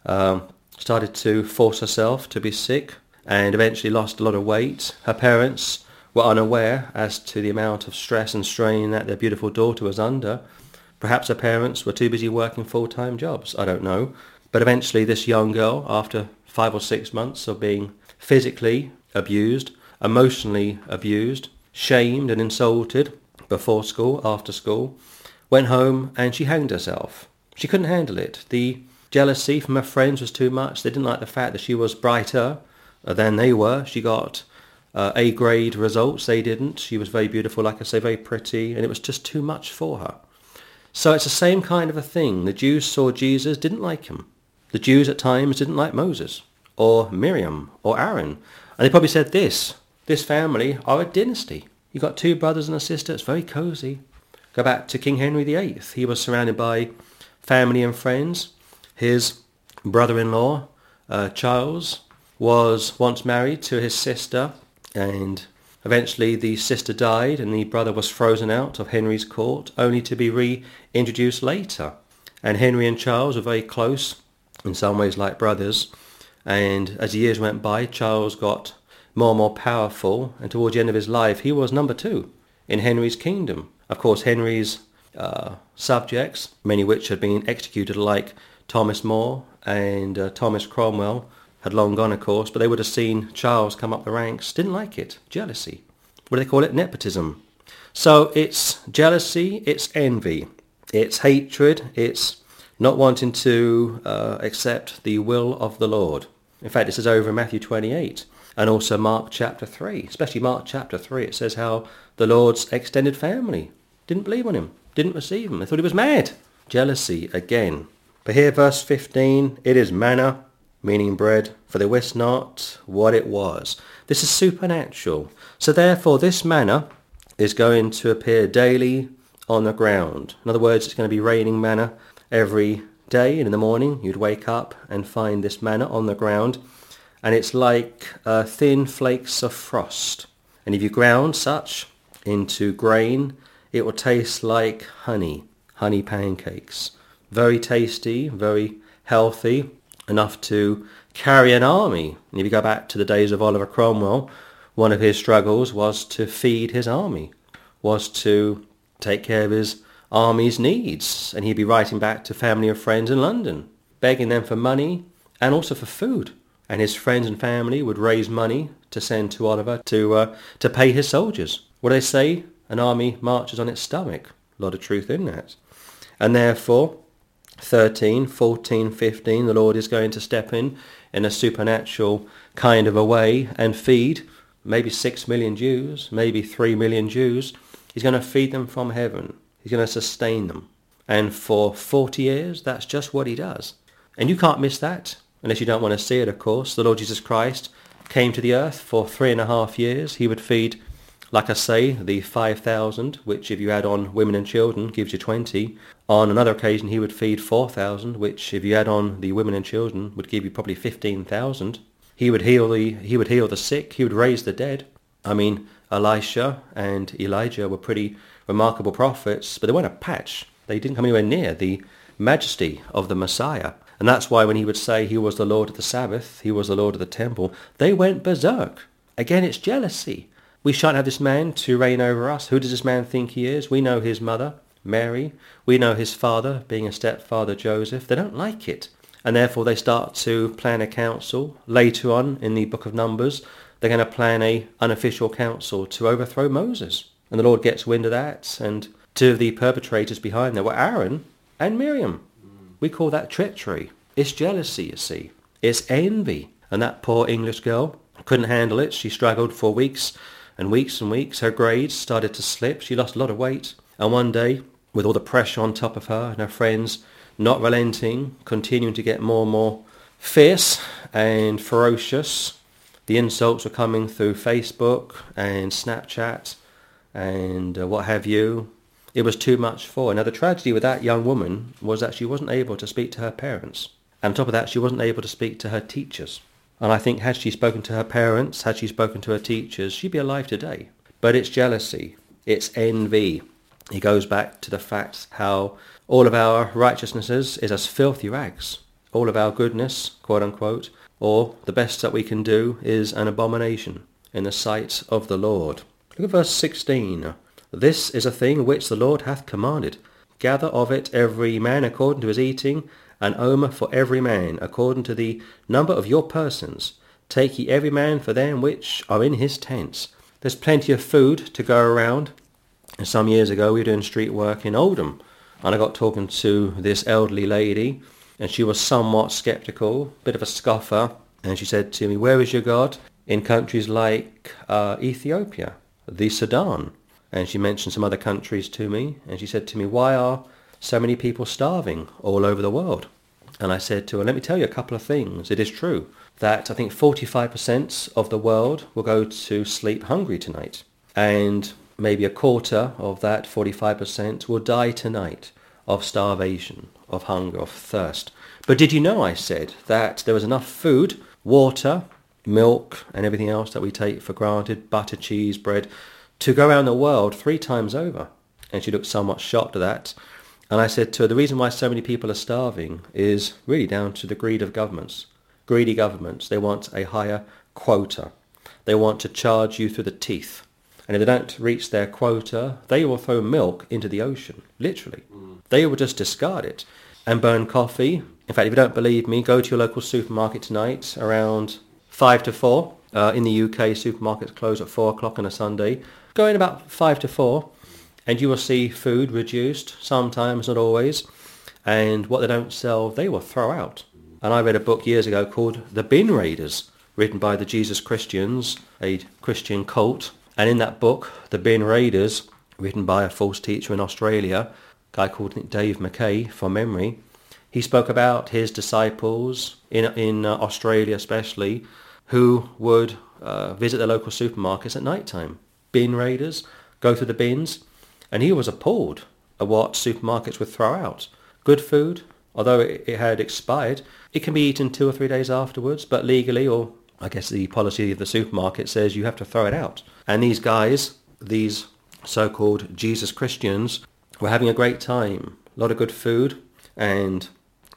um, started to force herself to be sick, and eventually lost a lot of weight. Her parents were unaware as to the amount of stress and strain that their beautiful daughter was under. Perhaps her parents were too busy working full-time jobs. I don't know. But eventually this young girl, after five or six months of being physically abused, emotionally abused, shamed and insulted before school, after school, went home and she hanged herself. She couldn't handle it. The jealousy from her friends was too much. They didn't like the fact that she was brighter than they were. She got uh, A-grade results. They didn't. She was very beautiful, like I say, very pretty, and it was just too much for her. So it's the same kind of a thing. The Jews saw Jesus, didn't like him. The Jews at times didn't like Moses or Miriam or Aaron. And they probably said this, this family are a dynasty. You've got two brothers and a sister. It's very cosy. Go back to King Henry VIII. He was surrounded by family and friends. His brother-in-law, uh, Charles, was once married to his sister and eventually the sister died and the brother was frozen out of Henry's court only to be reintroduced later. And Henry and Charles were very close, in some ways like brothers. And as the years went by, Charles got more and more powerful, and towards the end of his life, he was number two in Henry's kingdom. Of course, Henry's uh, subjects, many which had been executed like Thomas More and uh, Thomas Cromwell, had long gone, of course, but they would have seen Charles come up the ranks, didn't like it, jealousy. What do they call it? Nepotism. So it's jealousy, it's envy, it's hatred, it's not wanting to uh, accept the will of the Lord. In fact, this is over in Matthew 28 and also Mark chapter 3. Especially Mark chapter 3, it says how the Lord's extended family didn't believe on him, didn't receive him. They thought he was mad. Jealousy again. But here, verse 15, it is manna, meaning bread, for they wist not what it was. This is supernatural. So therefore, this manna is going to appear daily on the ground. In other words, it's going to be raining manna every day. And in the morning, you'd wake up and find this manna on the ground and it's like uh, thin flakes of frost. And if you ground such into grain, it will taste like honey, honey pancakes. Very tasty, very healthy, enough to carry an army. And if you go back to the days of Oliver Cromwell, one of his struggles was to feed his army, was to take care of his army's needs. And he'd be writing back to family and friends in London, begging them for money and also for food and his friends and family would raise money to send to Oliver to uh, to pay his soldiers. What do they say? An army marches on its stomach. A lot of truth in that. And therefore, 13, 14, 15, the Lord is going to step in in a supernatural kind of a way and feed maybe 6 million Jews, maybe 3 million Jews. He's going to feed them from heaven. He's going to sustain them. And for 40 years, that's just what he does. And you can't miss that unless you don't want to see it, of course. The Lord Jesus Christ came to the earth for three and a half years. He would feed, like I say, the 5,000, which if you add on women and children gives you 20. On another occasion, he would feed 4,000, which if you add on the women and children would give you probably 15,000. He would heal the he would heal the sick. He would raise the dead. I mean, Elisha and Elijah were pretty remarkable prophets, but they weren't a patch. They didn't come anywhere near the majesty of the Messiah. And that's why when he would say he was the Lord of the Sabbath, he was the Lord of the temple, they went berserk. Again, it's jealousy. We shan't have this man to reign over us. Who does this man think he is? We know his mother, Mary. We know his father, being a stepfather, Joseph. They don't like it. And therefore they start to plan a council. Later on in the book of Numbers, they're going to plan a unofficial council to overthrow Moses. And the Lord gets wind of that. And two of the perpetrators behind there were Aaron and Miriam. We call that treachery. It's jealousy, you see. It's envy. And that poor English girl couldn't handle it. She struggled for weeks and weeks and weeks. Her grades started to slip. She lost a lot of weight. And one day, with all the pressure on top of her and her friends not relenting, continuing to get more and more fierce and ferocious, the insults were coming through Facebook and Snapchat and uh, what have you. It was too much for her. Now the tragedy with that young woman was that she wasn't able to speak to her parents. And on top of that, she wasn't able to speak to her teachers. And I think had she spoken to her parents, had she spoken to her teachers, she'd be alive today. But it's jealousy. It's envy. It goes back to the fact how all of our righteousnesses is as filthy rags. All of our goodness, quote unquote, or the best that we can do is an abomination in the sight of the Lord. Look at verse 16. This is a thing which the Lord hath commanded. Gather of it every man according to his eating, an omer for every man, according to the number of your persons. Take ye every man for them which are in his tents. There's plenty of food to go around. And some years ago we were doing street work in Oldham, and I got talking to this elderly lady, and she was somewhat sceptical, bit of a scoffer, and she said to me, where is your God? In countries like uh, Ethiopia, the Sudan. And she mentioned some other countries to me, and she said to me, why are so many people starving all over the world? And I said to her, let me tell you a couple of things. It is true that I think 45% of the world will go to sleep hungry tonight. And maybe a quarter of that 45% will die tonight of starvation, of hunger, of thirst. But did you know, I said, that there was enough food, water, milk, and everything else that we take for granted, butter, cheese, bread, to go around the world three times over? And she looked somewhat shocked at that. And I said to her, the reason why so many people are starving is really down to the greed of governments. Greedy governments, they want a higher quota. They want to charge you through the teeth. And if they don't reach their quota, they will throw milk into the ocean, literally. Mm. They will just discard it and burn coffee. In fact, if you don't believe me, go to your local supermarket tonight around 5 to 4. Uh, in the UK, supermarkets close at 4 o'clock on a Sunday. Go in about 5 to 4 and you will see food reduced, sometimes, not always. And what they don't sell, they will throw out. And I read a book years ago called The Bin Raiders, written by the Jesus Christians, a Christian cult. And in that book, The Bin Raiders, written by a false teacher in Australia, a guy called Dave McKay, from memory, he spoke about his disciples in, in uh, Australia especially, who would uh, visit the local supermarkets at night time. Bin raiders, go through the bins, and he was appalled at what supermarkets would throw out. Good food, although it, had expired, it can be eaten two or three days afterwards, but legally, or I guess the policy of the supermarket says you have to throw it out. And these guys, these so-called Jesus Christians, were having a great time. A lot of good food, and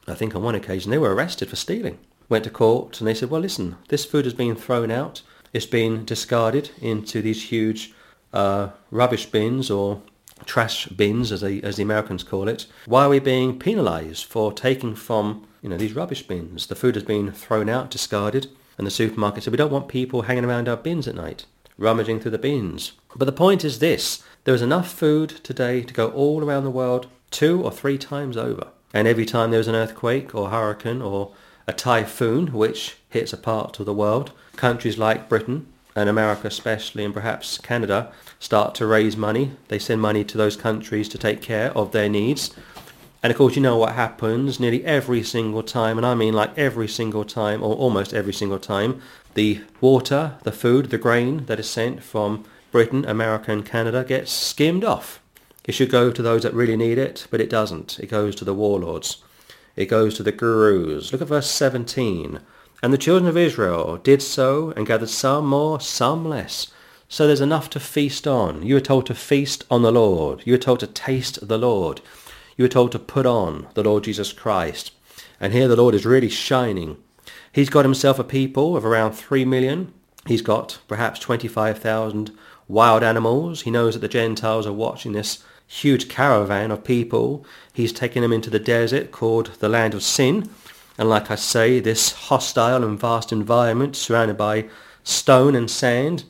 I think on one occasion they were arrested for stealing. Went to court and they said, well listen, this food has been thrown out. It's been discarded into these huge uh, rubbish bins or trash bins, as, they, as the Americans call it. Why are we being penalised for taking from you know these rubbish bins? The food has been thrown out, discarded, and the supermarket said we don't want people hanging around our bins at night, rummaging through the bins. But the point is this: there is enough food today to go all around the world two or three times over. And every time there's an earthquake or hurricane or a typhoon which hits a part of the world, countries like Britain and America especially and perhaps Canada start to raise money. They send money to those countries to take care of their needs. And of course you know what happens nearly every single time, and I mean like every single time or almost every single time, the water, the food, the grain that is sent from Britain, America and Canada gets skimmed off. It should go to those that really need it, but it doesn't. It goes to the warlords. It goes to the gurus. Look at verse 17. And the children of Israel did so and gathered some more, some less. So there's enough to feast on. You were told to feast on the Lord. You were told to taste the Lord. You were told to put on the Lord Jesus Christ. And here the Lord is really shining. He's got himself a people of around 3 million. He's got perhaps 25,000 wild animals. He knows that the Gentiles are watching this huge caravan of people. He's taken them into the desert called the land of sin. And like I say, this hostile and vast environment surrounded by stone and sand,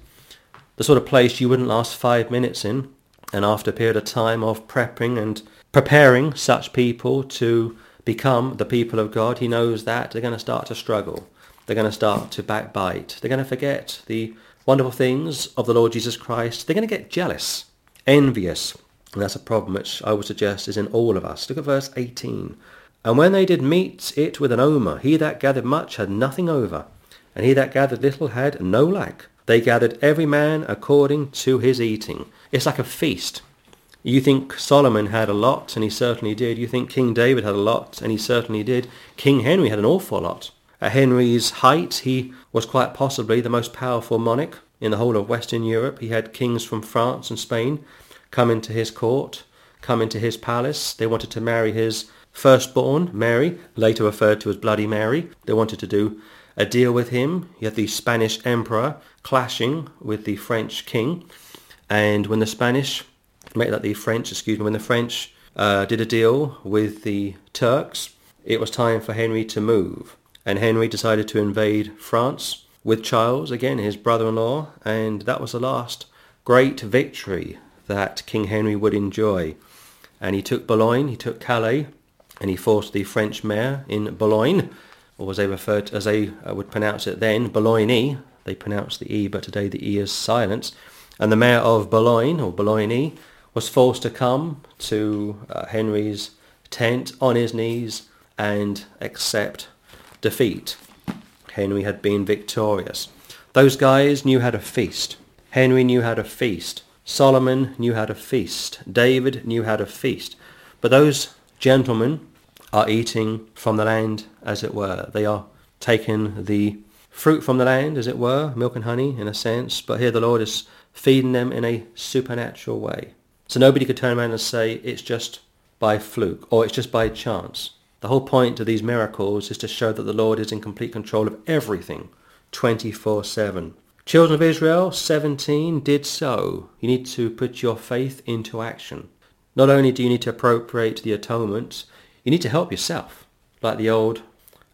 the sort of place you wouldn't last five minutes in. And after a period of time of prepping and preparing such people to become the people of God, he knows that they're going to start to struggle. They're going to start to backbite. They're going to forget the wonderful things of the Lord Jesus Christ. They're going to get jealous, envious. And that's a problem which I would suggest is in all of us. Look at verse 18. And when they did meet it with an omer, he that gathered much had nothing over, and he that gathered little had no lack. They gathered every man according to his eating. It's like a feast. You think Solomon had a lot, and he certainly did. You think King David had a lot, and he certainly did. King Henry had an awful lot. At Henry's height, he was quite possibly the most powerful monarch in the whole of Western Europe. He had kings from France and Spain come into his court, come into his palace. They wanted to marry his firstborn, Mary, later referred to as Bloody Mary. They wanted to do a deal with him. You had the Spanish emperor clashing with the French king. And when the Spanish make that the French, excuse me, when the French uh, did a deal with the Turks, it was time for Henry to move. And Henry decided to invade France with Charles, again his brother-in-law, and that was the last great victory that King Henry would enjoy. And he took Boulogne, he took Calais, and he forced the French mayor in Boulogne, or as they referred to, as they uh, would pronounce it then, Boulogne. They pronounce the E, but today the E is silent. And the mayor of Boulogne, or Boulogne, was forced to come to uh, Henry's tent on his knees and accept defeat. Henry had been victorious. Those guys knew how to feast. Henry knew how to feast. Solomon knew how to feast. David knew how to feast. But those gentlemen are eating from the land, as it were. They are taking the fruit from the land, as it were, milk and honey in a sense. But here the Lord is feeding them in a supernatural way. So nobody could turn around and say it's just by fluke or it's just by chance. The whole point of these miracles is to show that the Lord is in complete control of everything 24-7. Children of Israel, 17, did so. You need to put your faith into action. Not only do you need to appropriate the atonement, you need to help yourself. Like the old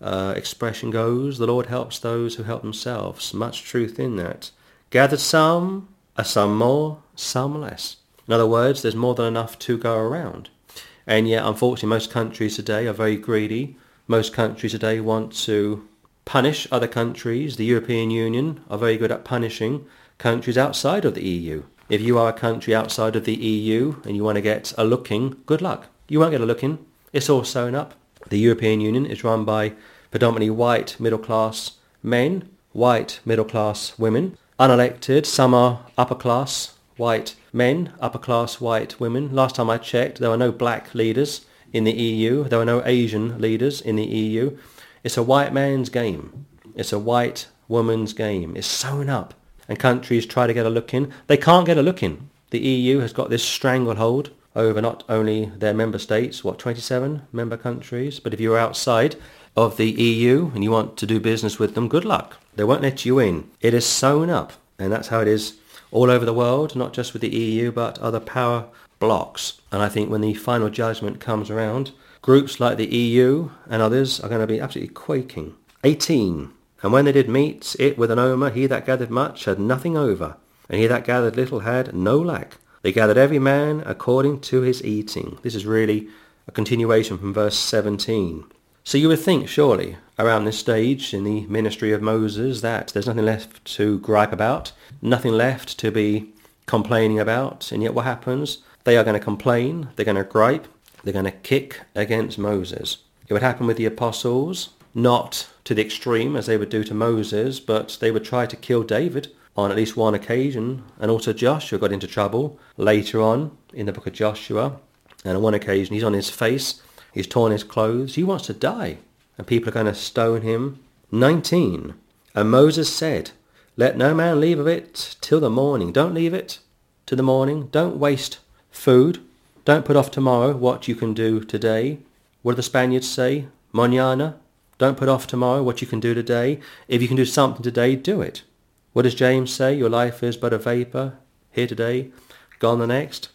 uh, expression goes, the Lord helps those who help themselves. Much truth in that. Gathered some, a some more, some less. In other words, there's more than enough to go around. And yet, unfortunately, most countries today are very greedy. Most countries today want to punish other countries. The European Union are very good at punishing countries outside of the EU. If you are a country outside of the EU and you want to get a looking, good luck. You won't get a looking. It's all sewn up. The European Union is run by predominantly white middle-class men, white middle-class women, unelected. Some are upper-class white men, upper class white women. Last time I checked, there were no black leaders in the EU. There were no Asian leaders in the EU. It's a white man's game. It's a white woman's game. It's sewn up. And countries try to get a look in. They can't get a look in. The EU has got this stranglehold over not only their member states, what, 27 member countries, but if you're outside of the EU and you want to do business with them, good luck. They won't let you in. It is sewn up. And that's how it is all over the world, not just with the EU, but other power blocks. And I think when the final judgment comes around, groups like the EU and others are going to be absolutely quaking. 18. And when they did meet it with an omer, he that gathered much had nothing over, and he that gathered little had no lack. They gathered every man according to his eating. This is really a continuation from verse 17. So you would think, surely, around this stage in the ministry of Moses, that there's nothing left to gripe about, nothing left to be complaining about. And yet what happens? They are going to complain, they're going to gripe, they're going to kick against Moses. It would happen with the apostles, not to the extreme as they would do to Moses, but they would try to kill David on at least one occasion. And also Joshua got into trouble later on in the book of Joshua. And on one occasion he's on his face He's torn his clothes. He wants to die. And people are going to stone him, 19. And Moses said, Let no man leave of it till the morning. Don't leave it to the morning. Don't waste food. Don't put off tomorrow what you can do today. What do the Spaniards say? Mañana. Don't put off tomorrow what you can do today. If you can do something today, do it. What does James say? Your life is but a vapour, here today, gone the next.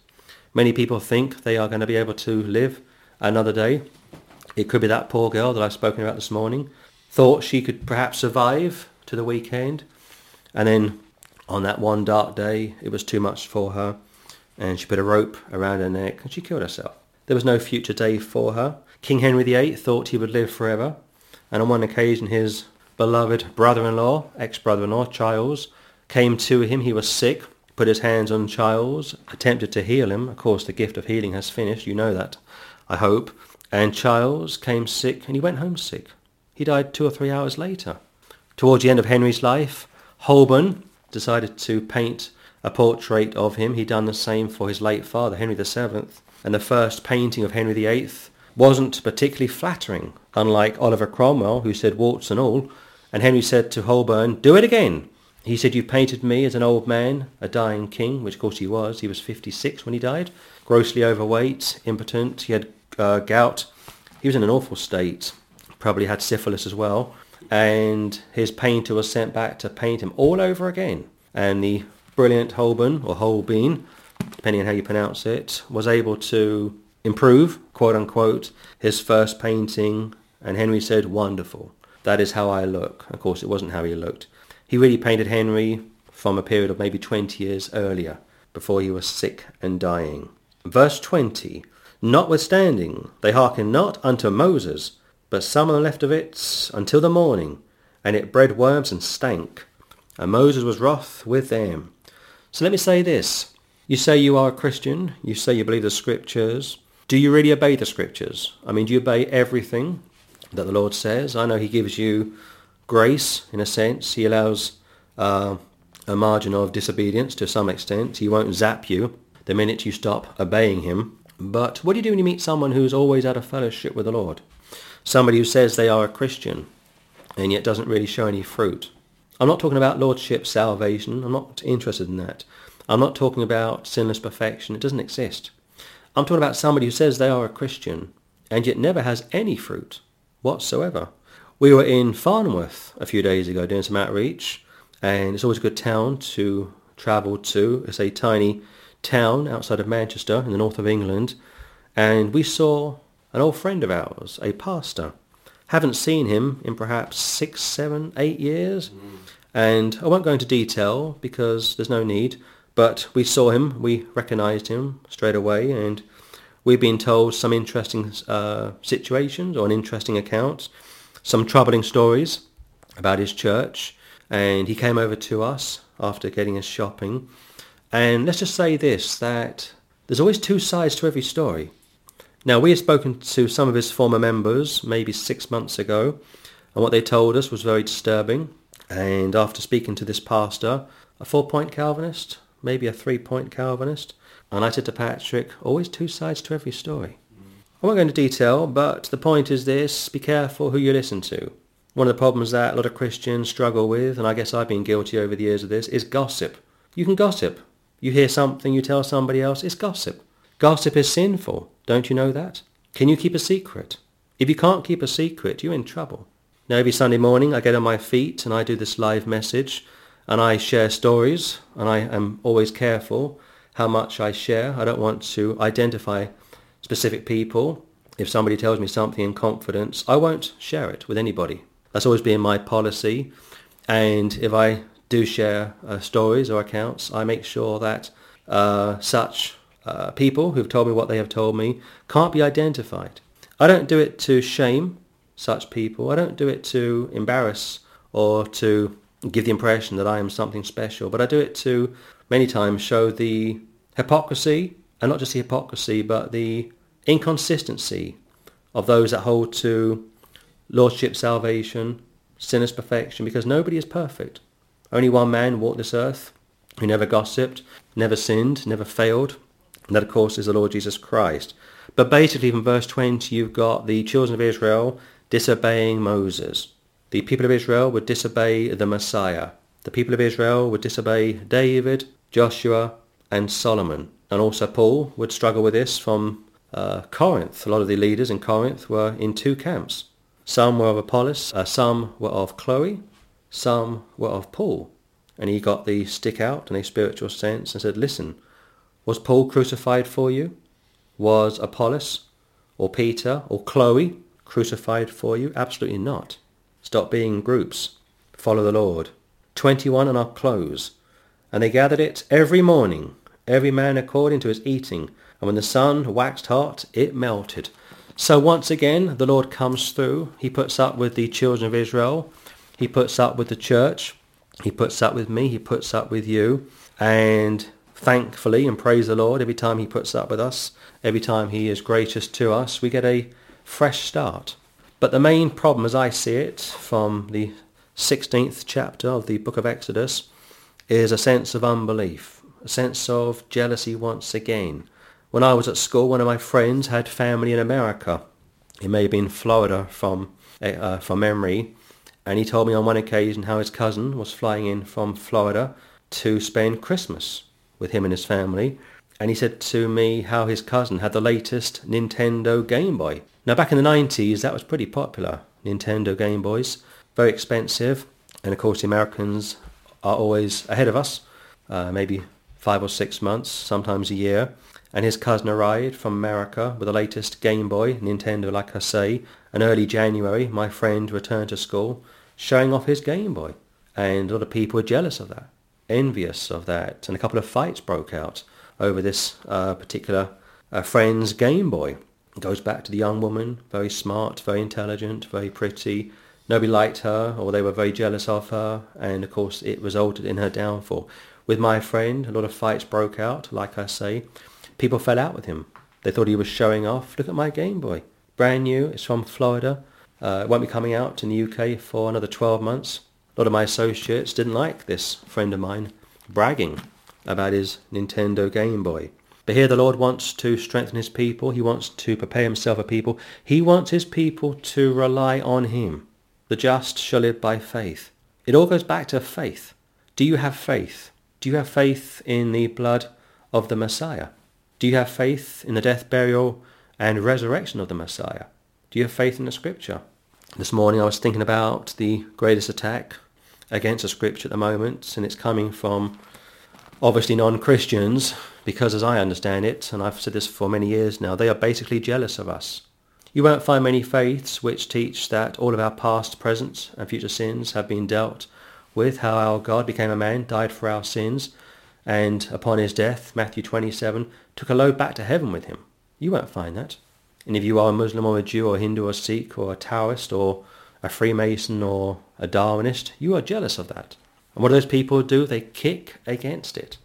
Many people think they are going to be able to live another day. It could be that poor girl that I've spoken about this morning. Thought she could perhaps survive to the weekend. And then on that one dark day, it was too much for her. And she put a rope around her neck and she killed herself. There was no future day for her. King Henry VIII thought he would live forever. And on one occasion, his beloved brother-in-law, ex-brother-in-law, Charles, came to him. He was sick put his hands on Charles, attempted to heal him. Of course, the gift of healing has finished. You know that, I hope. And Charles came sick and he went home sick. He died two or three hours later. Towards the end of Henry's life, Holbein decided to paint a portrait of him. He'd done the same for his late father, Henry VII. And the first painting of Henry VIII wasn't particularly flattering, unlike Oliver Cromwell, who said warts and all. And Henry said to Holbein, do it again. He said, you painted me as an old man, a dying king, which of course he was. He was 56 when he died, grossly overweight, impotent. He had uh, gout. He was in an awful state. Probably had syphilis as well. And his painter was sent back to paint him all over again. And the brilliant Holbein, or Holbein, depending on how you pronounce it, was able to improve, quote unquote, his first painting. And Henry said, wonderful. That is how I look. Of course, it wasn't how he looked. He really painted Henry from a period of maybe 20 years earlier, before he was sick and dying. Verse 20, Notwithstanding, they hearkened not unto Moses, but some them left of it until the morning, and it bred worms and stank. And Moses was wroth with them. So let me say this. You say you are a Christian. You say you believe the scriptures. Do you really obey the scriptures? I mean, do you obey everything that the Lord says? I know he gives you grace, in a sense. He allows uh, a margin of disobedience to some extent. He won't zap you the minute you stop obeying him. But what do you do when you meet someone who's always out of fellowship with the Lord? Somebody who says they are a Christian and yet doesn't really show any fruit. I'm not talking about lordship salvation. I'm not interested in that. I'm not talking about sinless perfection. It doesn't exist. I'm talking about somebody who says they are a Christian and yet never has any fruit whatsoever. We were in Farnworth a few days ago doing some outreach, and it's always a good town to travel to. It's a tiny town outside of Manchester in the north of England, and we saw an old friend of ours, a pastor. Haven't seen him in perhaps six, seven, eight years, and I won't go into detail because there's no need, but we saw him, we recognised him straight away, and we've been told some interesting uh, situations or an interesting account some troubling stories about his church and he came over to us after getting his shopping. And let's just say this, that there's always two sides to every story. Now, we had spoken to some of his former members maybe six months ago, and what they told us was very disturbing. And after speaking to this pastor, a four-point Calvinist, maybe a three-point Calvinist, and I said to Patrick, always two sides to every story. I won't go into detail, but the point is this, be careful who you listen to. One of the problems that a lot of Christians struggle with, and I guess I've been guilty over the years of this, is gossip. You can gossip. You hear something, you tell somebody else, it's gossip. Gossip is sinful. Don't you know that? Can you keep a secret? If you can't keep a secret, you're in trouble. Now every Sunday morning I get on my feet and I do this live message and I share stories and I am always careful how much I share. I don't want to identify specific people. If somebody tells me something in confidence, I won't share it with anybody. That's always been my policy. And if I do share uh, stories or accounts, I make sure that uh, such uh, people who've told me what they have told me can't be identified. I don't do it to shame such people. I don't do it to embarrass or to give the impression that I am something special, but I do it to many times show the hypocrisy and not just the hypocrisy, but the inconsistency of those that hold to lordship salvation, sinless perfection, because nobody is perfect. Only one man walked this earth who never gossiped, never sinned, never failed, and that of course is the Lord Jesus Christ. But basically from verse 20 you've got the children of Israel disobeying Moses. The people of Israel would disobey the Messiah. The people of Israel would disobey David, Joshua, and Solomon. And also Paul would struggle with this from uh, Corinth. A lot of the leaders in Corinth were in two camps. Some were of Apollos, uh, some were of Chloe, some were of Paul. And he got the stick out in a spiritual sense and said, listen, was Paul crucified for you? Was Apollos or Peter or Chloe crucified for you? Absolutely not. Stop being groups. Follow the Lord. 21 and I'll close. And they gathered it every morning, every man according to his eating. And when the sun waxed hot, it melted. So once again, the Lord comes through. He puts up with the children of Israel. He puts up with the church. He puts up with me. He puts up with you. And thankfully, and praise the Lord, every time he puts up with us, every time he is gracious to us, we get a fresh start. But the main problem as I see it from the 16th chapter of the book of Exodus is a sense of unbelief, a sense of jealousy once again. When I was at school, one of my friends had family in America. It may have been Florida from, uh, from memory. And he told me on one occasion how his cousin was flying in from Florida to spend Christmas with him and his family and he said to me how his cousin had the latest Nintendo Game Boy. Now back in the 90s that was pretty popular, Nintendo Game Boys, very expensive and of course the Americans are always ahead of us, uh, maybe five or six months, sometimes a year. And his cousin arrived from America with the latest Game Boy, Nintendo like I say, and early January my friend returned to school showing off his Game Boy. And a lot of people were jealous of that, envious of that, and a couple of fights broke out over this uh, particular uh, friend's Game Boy. It goes back to the young woman, very smart, very intelligent, very pretty. Nobody liked her, or they were very jealous of her, and of course it resulted in her downfall. With my friend, a lot of fights broke out, like I say. People fell out with him. They thought he was showing off. Look at my Game Boy. Brand new. It's from Florida. Uh, it won't be coming out in the UK for another 12 months. A lot of my associates didn't like this friend of mine bragging about his Nintendo Game Boy. But here the Lord wants to strengthen his people. He wants to prepare himself a people. He wants his people to rely on him. The just shall live by faith. It all goes back to faith. Do you have faith? Do you have faith in the blood of the Messiah? Do you have faith in the death, burial, and resurrection of the Messiah? Do you have faith in the Scripture? This morning I was thinking about the greatest attack against the Scripture at the moment, and it's coming from obviously non-Christians, because as I understand it, and I've said this for many years now, they are basically jealous of us. You won't find many faiths which teach that all of our past, present, and future sins have been dealt with, how our God became a man, died for our sins, and upon his death, Matthew 27, took a load back to heaven with him. You won't find that. And if you are a Muslim or a Jew or a Hindu or a Sikh or a Taoist or a Freemason or a Darwinist, you are jealous of that. And what do those people do? They kick against it.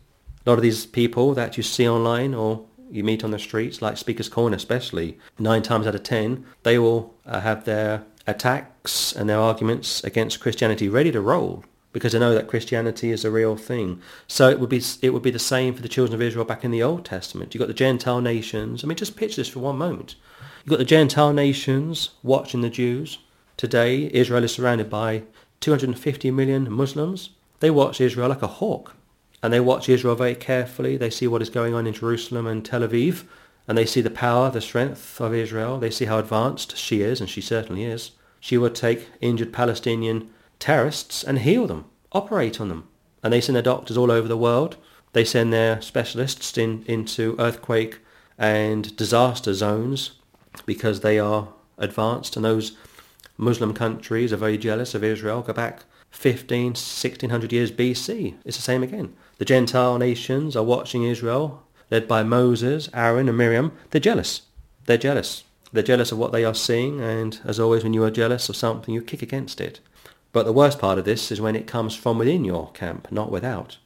A lot of these people that you see online or you meet on the streets, like Speaker's Corner especially, nine times out of ten, they will uh, have their attacks and their arguments against Christianity ready to roll because I know that Christianity is a real thing. So it would be it would be the same for the children of Israel back in the Old Testament. You've got the Gentile nations. I mean, just picture this for one moment. You've got the Gentile nations watching the Jews. Today, Israel is surrounded by 250 million Muslims. They watch Israel like a hawk. And they watch Israel very carefully. They see what is going on in Jerusalem and Tel Aviv. And they see the power, the strength of Israel. They see how advanced she is, and she certainly is. She would take injured Palestinian terrorists and heal them, operate on them. And they send their doctors all over the world. They send their specialists in, into earthquake and disaster zones because they are advanced. And those Muslim countries are very jealous of Israel. Go back 15, 1600 years BC. It's the same again. The Gentile nations are watching Israel, led by Moses, Aaron and Miriam. They're jealous. They're jealous. They're jealous of what they are seeing, and as always, when you are jealous of something, you kick against it. But the worst part of this is when it comes from within your camp, not without.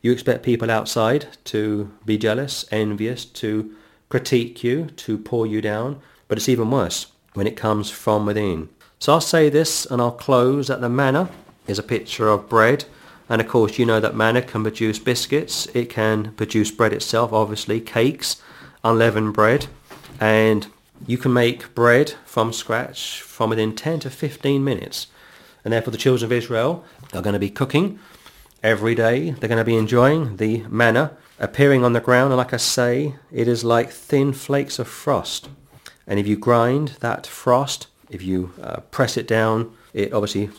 You expect people outside to be jealous, envious, to critique you, to pull you down, but it's even worse when it comes from within. So I'll say this and I'll close that the manna is a picture of bread. And of course, you know that manna can produce biscuits. It can produce bread itself, obviously, cakes, unleavened bread. And you can make bread from scratch from within 10 to 15 minutes. And therefore the children of Israel are going to be cooking every day. They're going to be enjoying the manna appearing on the ground. And like I say, it is like thin flakes of frost. And if you grind that frost, if you uh, press it down, it obviously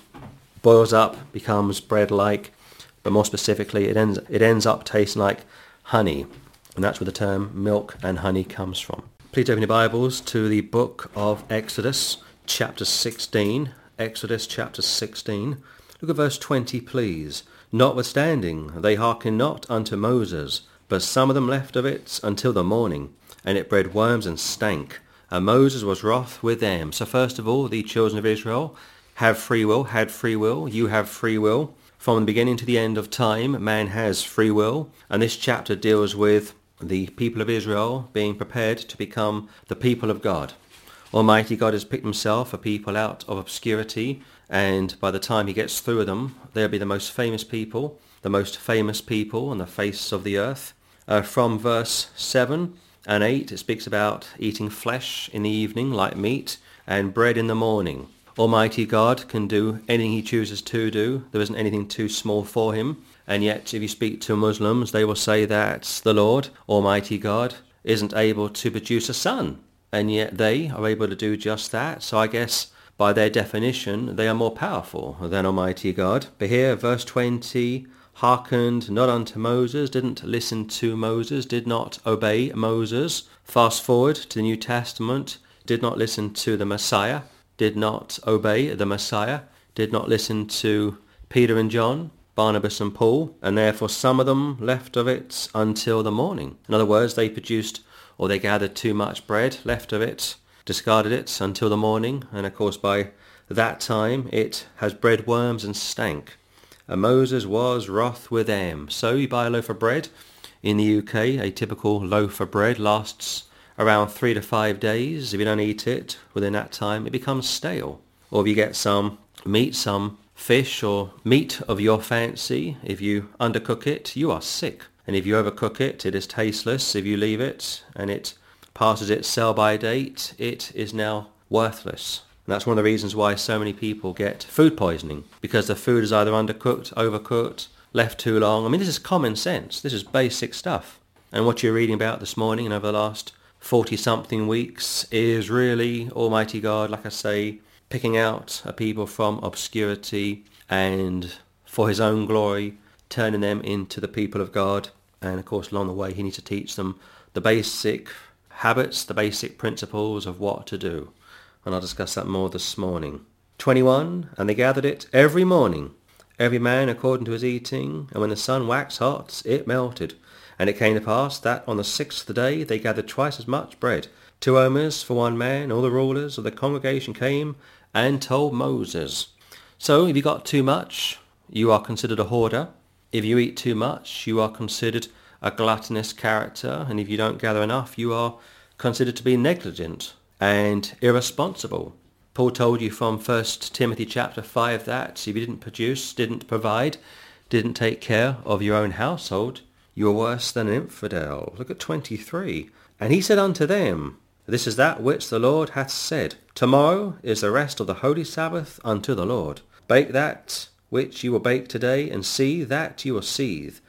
boils up, becomes bread-like. But more specifically, it ends, it ends up tasting like honey. And that's where the term milk and honey comes from. Please open your Bibles to the book of Exodus, chapter 16. Exodus chapter 16. Look at verse 20, please. Notwithstanding, they hearkened not unto Moses, but some of them left of it until the morning, and it bred worms and stank. And Moses was wroth with them. So first of all, the children of Israel have free will, had free will, you have free will. From the beginning to the end of time, man has free will. And this chapter deals with the people of Israel being prepared to become the people of God. Almighty God has picked himself a people out of obscurity and by the time he gets through them, they'll be the most famous people, the most famous people on the face of the earth. Uh, from verse 7 and 8, it speaks about eating flesh in the evening like meat and bread in the morning. Almighty God can do anything he chooses to do. There isn't anything too small for him. And yet, if you speak to Muslims, they will say that the Lord, Almighty God, isn't able to produce a son. And yet they are able to do just that. So I guess by their definition, they are more powerful than Almighty God. But here, verse 20, hearkened not unto Moses, didn't listen to Moses, did not obey Moses. Fast forward to the New Testament, did not listen to the Messiah, did not obey the Messiah, did not listen to Peter and John, Barnabas and Paul, and therefore some of them left of it until the morning. In other words, they produced or they gathered too much bread, left of it, discarded it until the morning, and of course by that time it has bred worms and stank. And Moses was wroth with them. So you buy a loaf of bread in the UK, a typical loaf of bread lasts around three to five days. If you don't eat it within that time, it becomes stale. Or if you get some meat, some fish or meat of your fancy, if you undercook it, you are sick. And if you overcook it, it is tasteless. If you leave it and it passes its sell-by date, it is now worthless. And that's one of the reasons why so many people get food poisoning, because the food is either undercooked, overcooked, left too long. I mean, this is common sense. This is basic stuff. And what you're reading about this morning and over the last 40-something weeks is really Almighty God, like I say, picking out a people from obscurity and for his own glory, turning them into the people of God. And of course, along the way, he needs to teach them the basic habits, the basic principles of what to do. And I'll discuss that more this morning. 21. And they gathered it every morning, every man according to his eating. And when the sun waxed hot, it melted. And it came to pass that on the sixth day they gathered twice as much bread, two omers for one man. All the rulers of the congregation came and told Moses. So if you got too much, you are considered a hoarder. If you eat too much, you are considered a gluttonous character, and if you don't gather enough, you are considered to be negligent and irresponsible. Paul told you from 1 Timothy chapter 5 that if you didn't produce, didn't provide, didn't take care of your own household, you are worse than an infidel. Look at 23. And he said unto them, This is that which the Lord hath said, Tomorrow is the rest of the holy Sabbath unto the Lord. Bake that which you will bake today, and see that you will seethe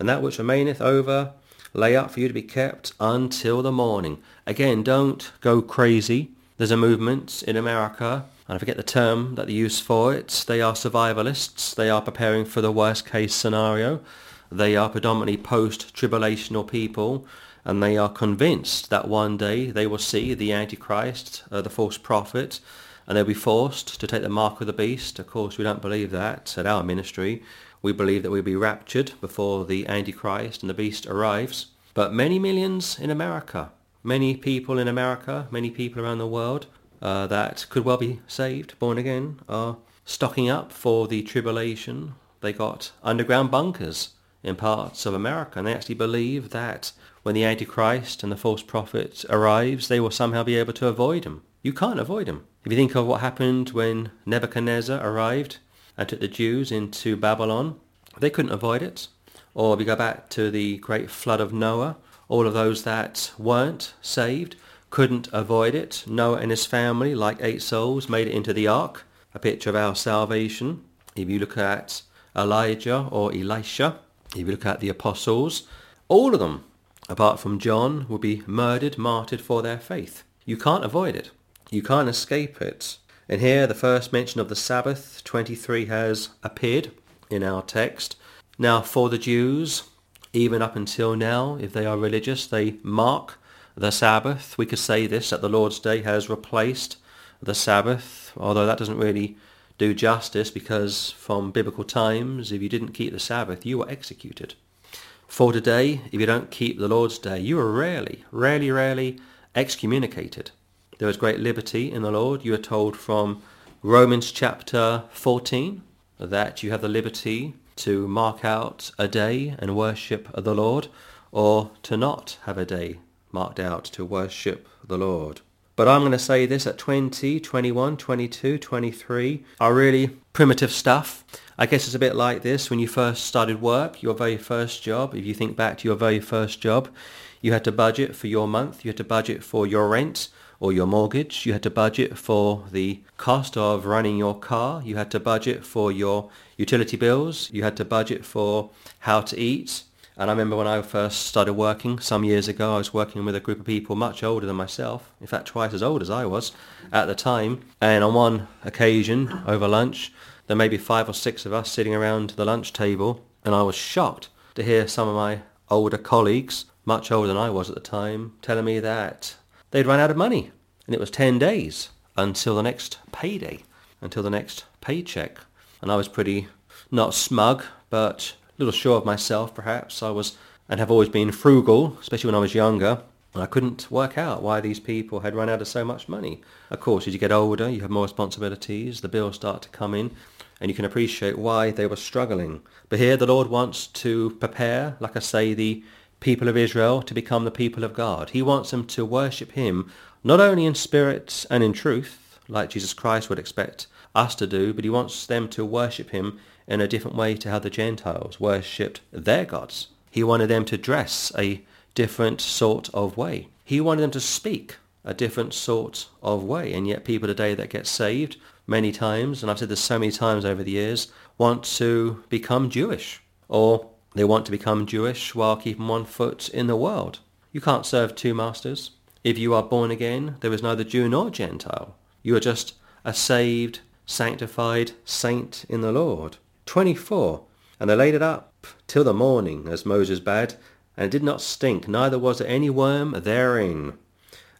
and that which remaineth over lay up for you to be kept until the morning. Again, don't go crazy. There's a movement in America, and I forget the term that they use for it. They are survivalists. They are preparing for the worst case scenario. They are predominantly post-tribulational people, and they are convinced that one day they will see the Antichrist, uh, the false prophet, and they'll be forced to take the mark of the beast. Of course, we don't believe that at our ministry. We believe that we'll be raptured before the Antichrist and the beast arrives. But many millions in America, many people in America, many people around the world uh, that could well be saved, born again, are stocking up for the tribulation. They got underground bunkers in parts of America and they actually believe that when the Antichrist and the false prophet arrives, they will somehow be able to avoid him. You can't avoid him. If you think of what happened when Nebuchadnezzar arrived and took the Jews into Babylon. They couldn't avoid it. Or if you go back to the great flood of Noah, all of those that weren't saved couldn't avoid it. Noah and his family, like eight souls, made it into the ark. a picture of our salvation. If you look at Elijah or Elisha, if you look at the apostles, all of them, apart from John, will be murdered, martyred for their faith. You can't avoid it. You can't escape it. And here the first mention of the Sabbath, 23, has appeared in our text. Now for the Jews, even up until now, if they are religious, they mark the Sabbath. We could say this, that the Lord's Day has replaced the Sabbath, although that doesn't really do justice because from biblical times, if you didn't keep the Sabbath, you were executed. For today, if you don't keep the Lord's Day, you are rarely, rarely, rarely excommunicated. There is great liberty in the Lord. You are told from Romans chapter 14 that you have the liberty to mark out a day and worship the Lord or to not have a day marked out to worship the Lord. But I'm going to say this at 20, 21, 22, 23 are really primitive stuff. I guess it's a bit like this when you first started work, your very first job. If you think back to your very first job, you had to budget for your month, you had to budget for your rent or your mortgage, you had to budget for the cost of running your car, you had to budget for your utility bills, you had to budget for how to eat, and I remember when I first started working some years ago, I was working with a group of people much older than myself, in fact twice as old as I was at the time. And on one occasion, over lunch, there may be five or six of us sitting around the lunch table, and I was shocked to hear some of my older colleagues, much older than I was at the time, telling me that they'd run out of money. And it was 10 days until the next payday, until the next paycheck. And I was pretty, not smug, but a little sure of myself perhaps. I was and have always been frugal, especially when I was younger. And I couldn't work out why these people had run out of so much money. Of course, as you get older, you have more responsibilities, the bills start to come in, and you can appreciate why they were struggling. But here the Lord wants to prepare, like I say, the people of Israel to become the people of God. He wants them to worship him not only in spirit and in truth, like Jesus Christ would expect us to do, but he wants them to worship him in a different way to how the Gentiles worshipped their gods. He wanted them to dress a different sort of way. He wanted them to speak a different sort of way. And yet people today that get saved many times, and I've said this so many times over the years, want to become Jewish. Or they want to become Jewish while keeping one foot in the world. You can't serve two masters. If you are born again, there is neither Jew nor Gentile. You are just a saved, sanctified saint in the Lord. 24. And they laid it up till the morning, as Moses bade, and it did not stink, neither was there any worm therein.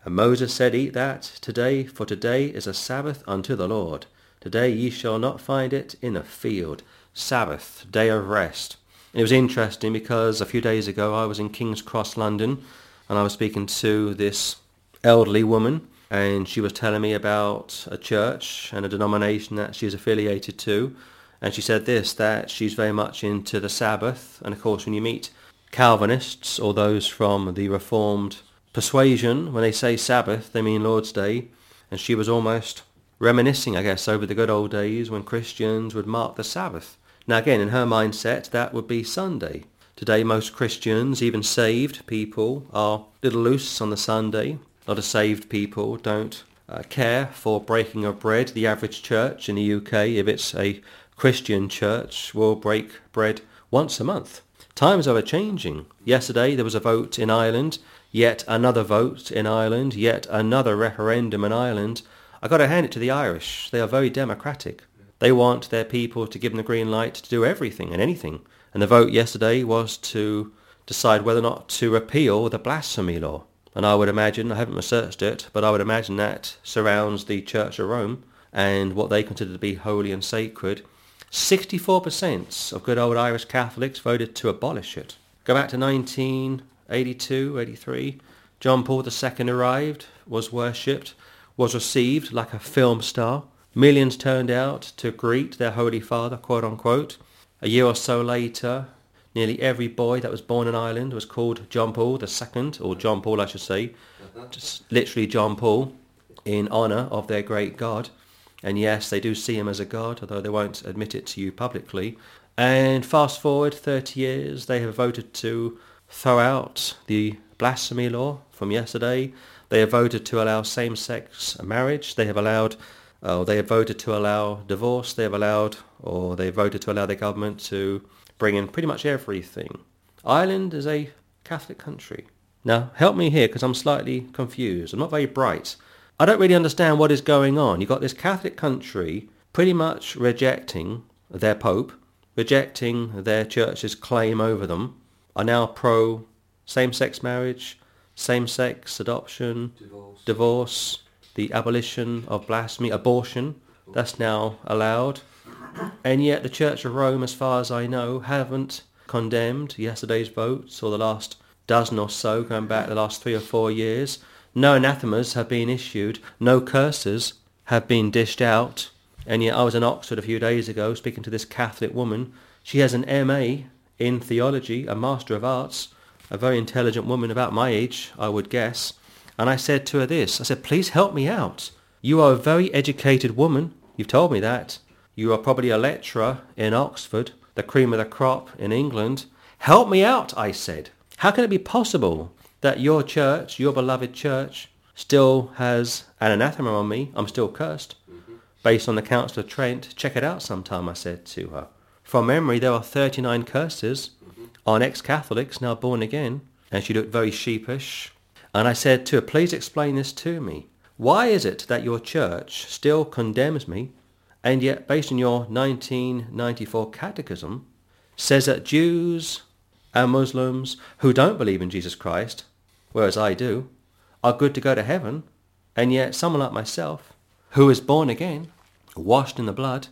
And Moses said, Eat that today, for today is a Sabbath unto the Lord. Today ye shall not find it in a field. Sabbath, day of rest. It was interesting because a few days ago I was in King's Cross, London, and I was speaking to this elderly woman, and she was telling me about a church and a denomination that she is affiliated to, and she said this, that she's very much into the Sabbath. And of course, when you meet Calvinists or those from the Reformed persuasion, when they say Sabbath, they mean Lord's Day. And she was almost reminiscing, I guess, over the good old days when Christians would mark the Sabbath. Now again, in her mindset, that would be Sunday. Today, most Christians, even saved people, are a little loose on the Sunday. A lot of saved people don't uh, care for breaking of bread. The average church in the UK, if it's a Christian church will break bread once a month. Times are changing. Yesterday there was a vote in Ireland, yet another vote in Ireland, yet another referendum in Ireland. I've got to hand it to the Irish. They are very democratic. They want their people to give them the green light to do everything and anything. And the vote yesterday was to decide whether or not to repeal the blasphemy law. And I would imagine, I haven't researched it, but I would imagine that surrounds the Church of Rome and what they consider to be holy and sacred 64% of good old Irish Catholics voted to abolish it. Go back to 1982, 83. John Paul II arrived, was worshipped, was received like a film star. Millions turned out to greet their Holy Father, quote unquote. A year or so later, nearly every boy that was born in Ireland was called John Paul II, or John Paul I should say, just literally John Paul, in honour of their great God. And yes, they do see him as a god, although they won't admit it to you publicly. And fast forward 30 years, they have voted to throw out the blasphemy law from yesterday. They have voted to allow same-sex marriage. They have allowed oh, they have voted to allow divorce, they have allowed, or they voted to allow their government to bring in pretty much everything. Ireland is a Catholic country. Now, help me here because I'm slightly confused. I'm not very bright. I don't really understand what is going on. You've got this Catholic country pretty much rejecting their Pope, rejecting their church's claim over them, are now pro same-sex marriage, same-sex adoption, Divorce. divorce, the abolition of blasphemy, abortion, that's now allowed. And yet the Church of Rome, as far as I know, haven't condemned yesterday's votes or the last dozen or so, going back the last three or four years. No anathemas have been issued, no curses have been dished out. And yet I was in Oxford a few days ago speaking to this Catholic woman. She has an MA in theology, a Master of Arts, a very intelligent woman about my age, I would guess. And I said to her this, I said, please help me out. You are a very educated woman. You've told me that. You are probably a lecturer in Oxford, the cream of the crop in England. Help me out, I said. How can it be possible that your church, your beloved church, still has an anathema on me? I'm still cursed. Based on the Council of Trent, check it out sometime, I said to her. From memory, there are 39 curses on ex-Catholics now born again. And she looked very sheepish. And I said to her, please explain this to me. Why is it that your church still condemns me and yet based on your 1994 catechism says that Jews and Muslims who don't believe in Jesus Christ, whereas I do, are good to go to heaven and yet someone like myself who is born again, washed in the blood,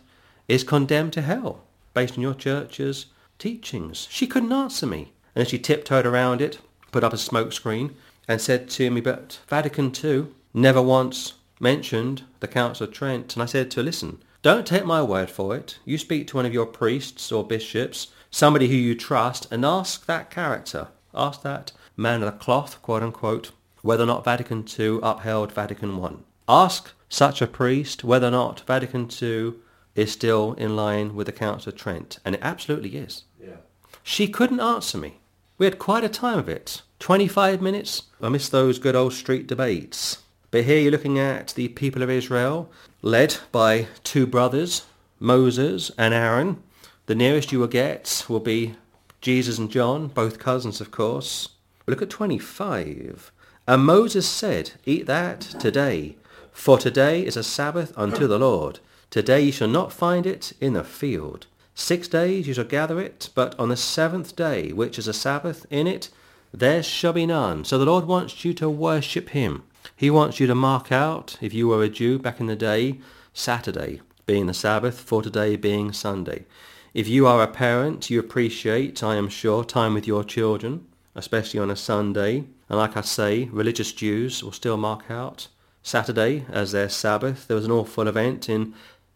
is condemned to hell based on your church's teachings. She couldn't answer me. And she tiptoed around it, put up a smoke screen, and said to me, but Vatican II never once mentioned the Council of Trent. And I said to her, listen, don't take my word for it. You speak to one of your priests or bishops, somebody who you trust, and ask that character, ask that man of the cloth, quote unquote, whether or not Vatican II upheld Vatican I. Ask such a priest whether or not Vatican II is still in line with the Council of Trent, and it absolutely is. Yeah. She couldn't answer me. We had quite a time of it. 25 minutes. I miss those good old street debates. But here you're looking at the people of Israel, led by two brothers, Moses and Aaron. The nearest you will get will be Jesus and John, both cousins, of course. Look at 25. And Moses said, Eat that today, for today is a Sabbath unto the Lord. Today you shall not find it in the field. Six days you shall gather it, but on the seventh day, which is a Sabbath, in it there shall be none. So the Lord wants you to worship him. He wants you to mark out, if you were a Jew back in the day, Saturday being the Sabbath, for today being Sunday. If you are a parent, you appreciate, I am sure, time with your children, especially on a Sunday. And like I say, religious Jews will still mark out Saturday as their Sabbath. There was an awful event in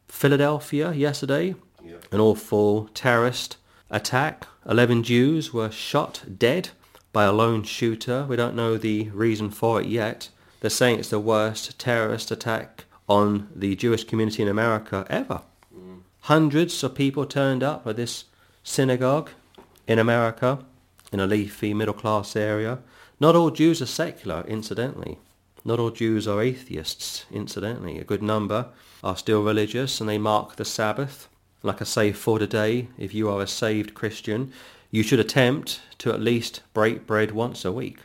Philadelphia yesterday, An awful terrorist attack. Eleven Jews were shot dead by a lone shooter. We don't know the reason for it yet. They're saying it's the worst terrorist attack on the Jewish community in America ever. Hundreds of people turned up at this synagogue in America, in a leafy middle-class area. Not all Jews are secular, incidentally. Not all Jews are atheists, incidentally. A good number are still religious and they mark the Sabbath. Like I say, for today, if you are a saved Christian, you should attempt to at least break bread once a week,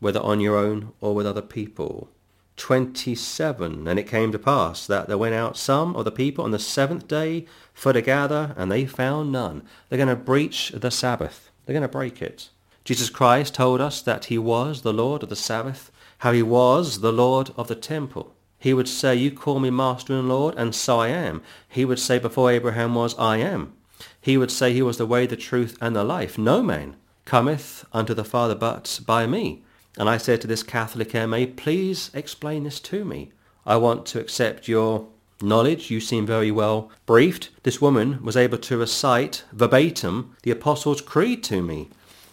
whether on your own or with other people. 27. And it came to pass that there went out some of the people on the seventh day for to gather, and they found none. They're going to breach the Sabbath. They're going to break it. Jesus Christ told us that he was the Lord of the Sabbath, how he was the Lord of the temple. He would say, you call me Master and Lord, and so I am. He would say before Abraham was, I am. He would say he was the way, the truth, and the life. No man cometh unto the Father but by me. And I said to this Catholic MA, please explain this to me. I want to accept your knowledge. You seem very well briefed. This woman was able to recite verbatim the Apostles' Creed to me.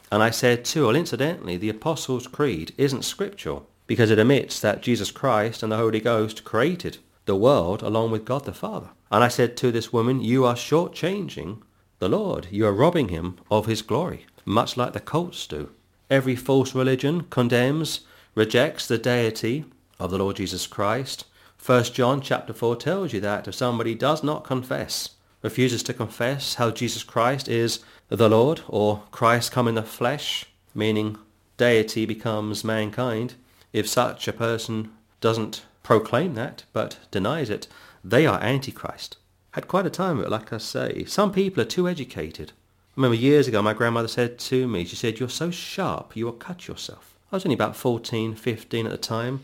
And I said too, well, incidentally, the Apostles' Creed isn't scriptural because it admits that Jesus Christ and the Holy Ghost created the world along with God the Father. And I said to this woman, you are shortchanging the Lord. You are robbing him of his glory, much like the cults do. Every false religion condemns, rejects the deity of the Lord Jesus Christ. First John chapter 4 tells you that if somebody does not confess, refuses to confess how Jesus Christ is the Lord, or Christ come in the flesh, meaning deity becomes mankind, if such a person doesn't proclaim that, but denies it, they are Antichrist. Had quite a time of it, like I say. Some people are too educated. I remember years ago my grandmother said to me, she said, you're so sharp, you will cut yourself. I was only about 14, 15 at the time.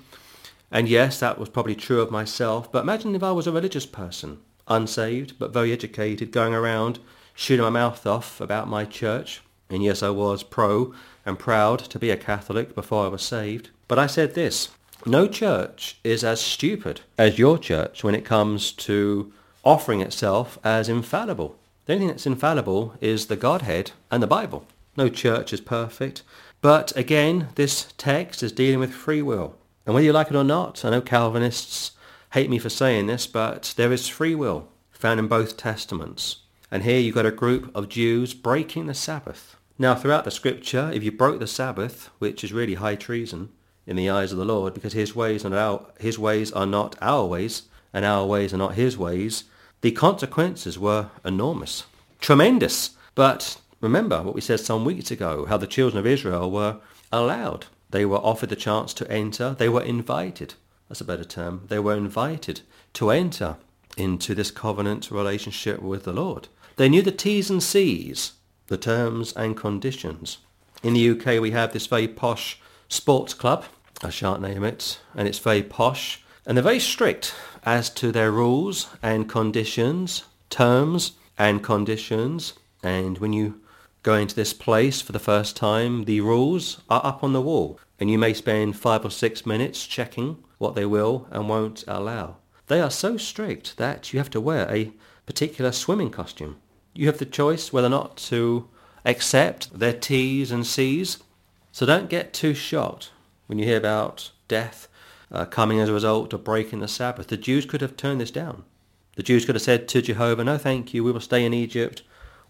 And yes, that was probably true of myself, but imagine if I was a religious person, unsaved, but very educated, going around shooting my mouth off about my church. And yes, I was pro and proud to be a Catholic before I was saved. But I said this, no church is as stupid as your church when it comes to offering itself as infallible. The only thing that's infallible is the Godhead and the Bible. No church is perfect. But again, this text is dealing with free will. And whether you like it or not, I know Calvinists hate me for saying this, but there is free will found in both testaments. And here you've got a group of Jews breaking the Sabbath. Now, throughout the scripture, if you broke the Sabbath, which is really high treason in the eyes of the Lord, because his ways are, our, his ways are not our ways, and our ways are not his ways, the consequences were enormous. Tremendous. But remember what we said some weeks ago, how the children of Israel were allowed they were offered the chance to enter. They were invited. That's a better term. They were invited to enter into this covenant relationship with the Lord. They knew the T's and C's, the terms and conditions. In the UK, we have this very posh sports club. I shan't name it. And it's very posh. And they're very strict as to their rules and conditions, terms and conditions. And when you go into this place for the first time, the rules are up on the wall, and you may spend five or six minutes checking what they will and won't allow. They are so strict that you have to wear a particular swimming costume. You have the choice whether or not to accept their T's and C's. So don't get too shocked when you hear about death uh, coming as a result of breaking the Sabbath. The Jews could have turned this down. The Jews could have said to Jehovah, no thank you, we will stay in Egypt,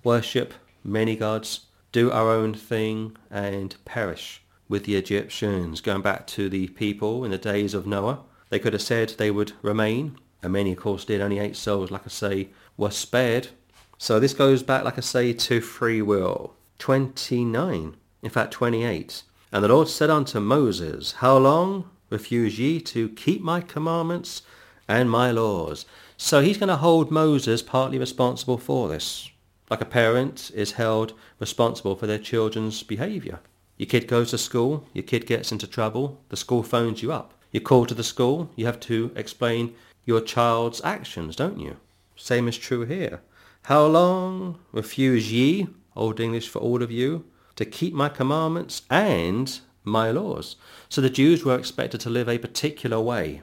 worship many gods, do our own thing and perish with the Egyptians. Going back to the people in the days of Noah, they could have said they would remain, and many of course did, only eight souls, like I say, were spared. So this goes back, like I say, to free will. 29, in fact 28. And the Lord said unto Moses, How long refuse ye to keep my commandments and my laws? So he's going to hold Moses partly responsible for this like a parent is held responsible for their children's behaviour. Your kid goes to school, your kid gets into trouble, the school phones you up. You call to the school, you have to explain your child's actions, don't you? Same is true here. How long refuse ye, Old English for all of you, to keep my commandments and my laws? So the Jews were expected to live a particular way.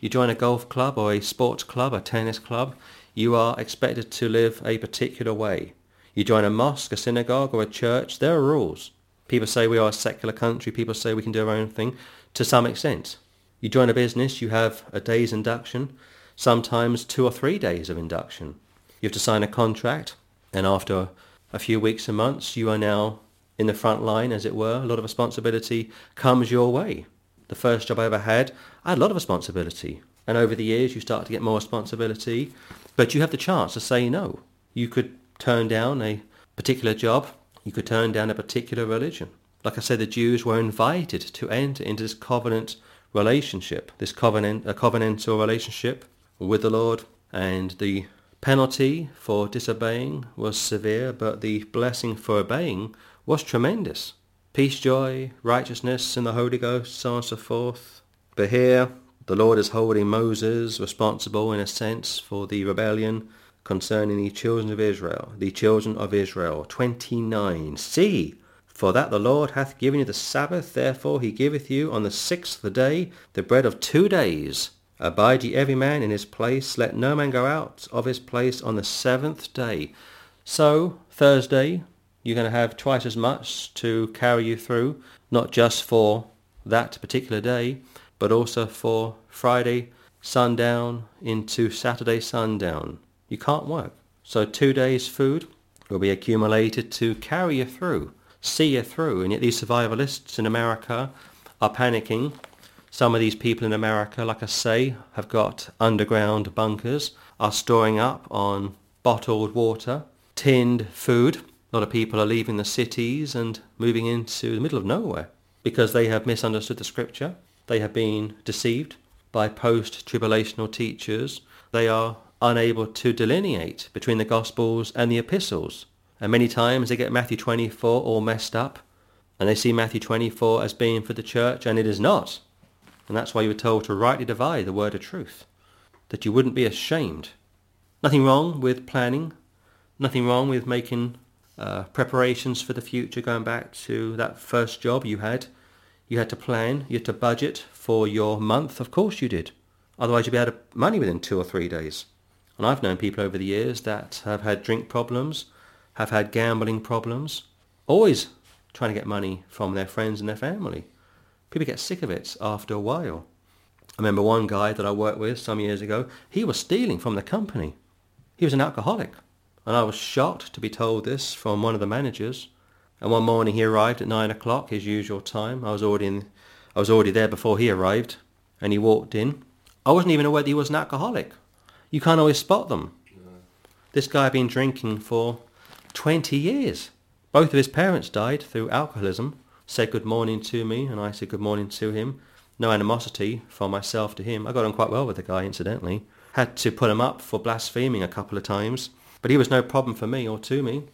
You join a golf club or a sports club, a tennis club, you are expected to live a particular way. You join a mosque, a synagogue, or a church, there are rules. People say we are a secular country. People say we can do our own thing to some extent. You join a business, you have a day's induction, sometimes two or three days of induction. You have to sign a contract, and after a few weeks and months, you are now in the front line, as it were. A lot of responsibility comes your way. The first job I ever had, I had a lot of responsibility. And over the years, you start to get more responsibility. But you have the chance to say no. You could turn down a particular job. You could turn down a particular religion. Like I said, the Jews were invited to enter into this covenant relationship, this covenant, a covenantal relationship with the Lord. And the penalty for disobeying was severe, but the blessing for obeying was tremendous. Peace, joy, righteousness in the Holy Ghost, so on and so forth. But here, the Lord is holding Moses responsible in a sense for the rebellion concerning the children of Israel, the children of Israel. 29. See, for that the Lord hath given you the Sabbath, therefore he giveth you on the sixth day the bread of two days. Abide ye every man in his place, let no man go out of his place on the seventh day. So, Thursday, you're going to have twice as much to carry you through, not just for that particular day, but also for Friday sundown into Saturday sundown. You can't work. So two days food will be accumulated to carry you through, see you through. And yet these survivalists in America are panicking, Some of these people in America, like I say, have got underground bunkers, are storing up on bottled water, tinned food. A lot of people are leaving the cities and moving into the middle of nowhere because they have misunderstood the scripture. They have been deceived by post-tribulational teachers. They are unable to delineate between the Gospels and the epistles. And many times they get Matthew 24 all messed up and they see Matthew 24 as being for the church and it is not. And that's why you were told to rightly divide the word of truth, that you wouldn't be ashamed. Nothing wrong with planning, nothing wrong with making uh, preparations for the future, going back to that first job you had. You had to plan, you had to budget for your month. Of course you did. Otherwise you'd be out of money within two or three days. And I've known people over the years that have had drink problems, have had gambling problems, always trying to get money from their friends and their family people get sick of it after a while. I remember one guy that I worked with some years ago, he was stealing from the company. He was an alcoholic. And I was shocked to be told this from one of the managers. And one morning he arrived at nine o'clock, his usual time. I was already in, I was already there before he arrived. And he walked in. I wasn't even aware that he was an alcoholic. You can't always spot them. This guy had been drinking for 20 years. Both of his parents died through alcoholism said good morning to me, and I said good morning to him. No animosity from myself to him. I got on quite well with the guy, incidentally. Had to put him up for blaspheming a couple of times, but he was no problem for me or to me.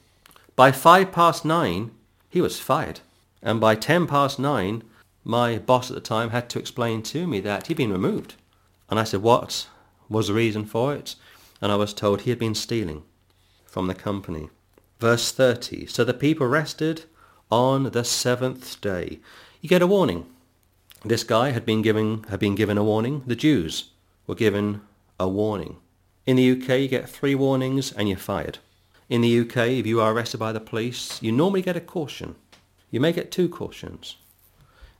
By five past nine, he was fired. And by ten past nine, my boss at the time had to explain to me that he'd been removed. And I said, what was the reason for it? And I was told he had been stealing from the company. Verse 30. So the people rested on the seventh day. You get a warning. This guy had been given had been given a warning. The Jews were given a warning. In the UK, you get three warnings and you're fired. In the UK, if you are arrested by the police, you normally get a caution. You may get two cautions.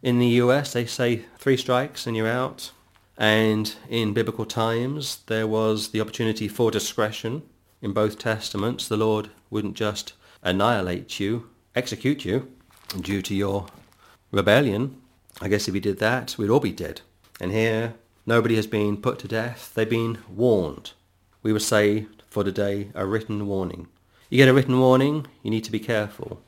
In the US, they say three strikes and you're out. And in biblical times, there was the opportunity for discretion. In both testaments, the Lord wouldn't just annihilate you, execute you due to your rebellion. I guess if he did that, we'd all be dead. And here, nobody has been put to death. They've been warned. We would say for today a written warning. You get a written warning, you need to be careful.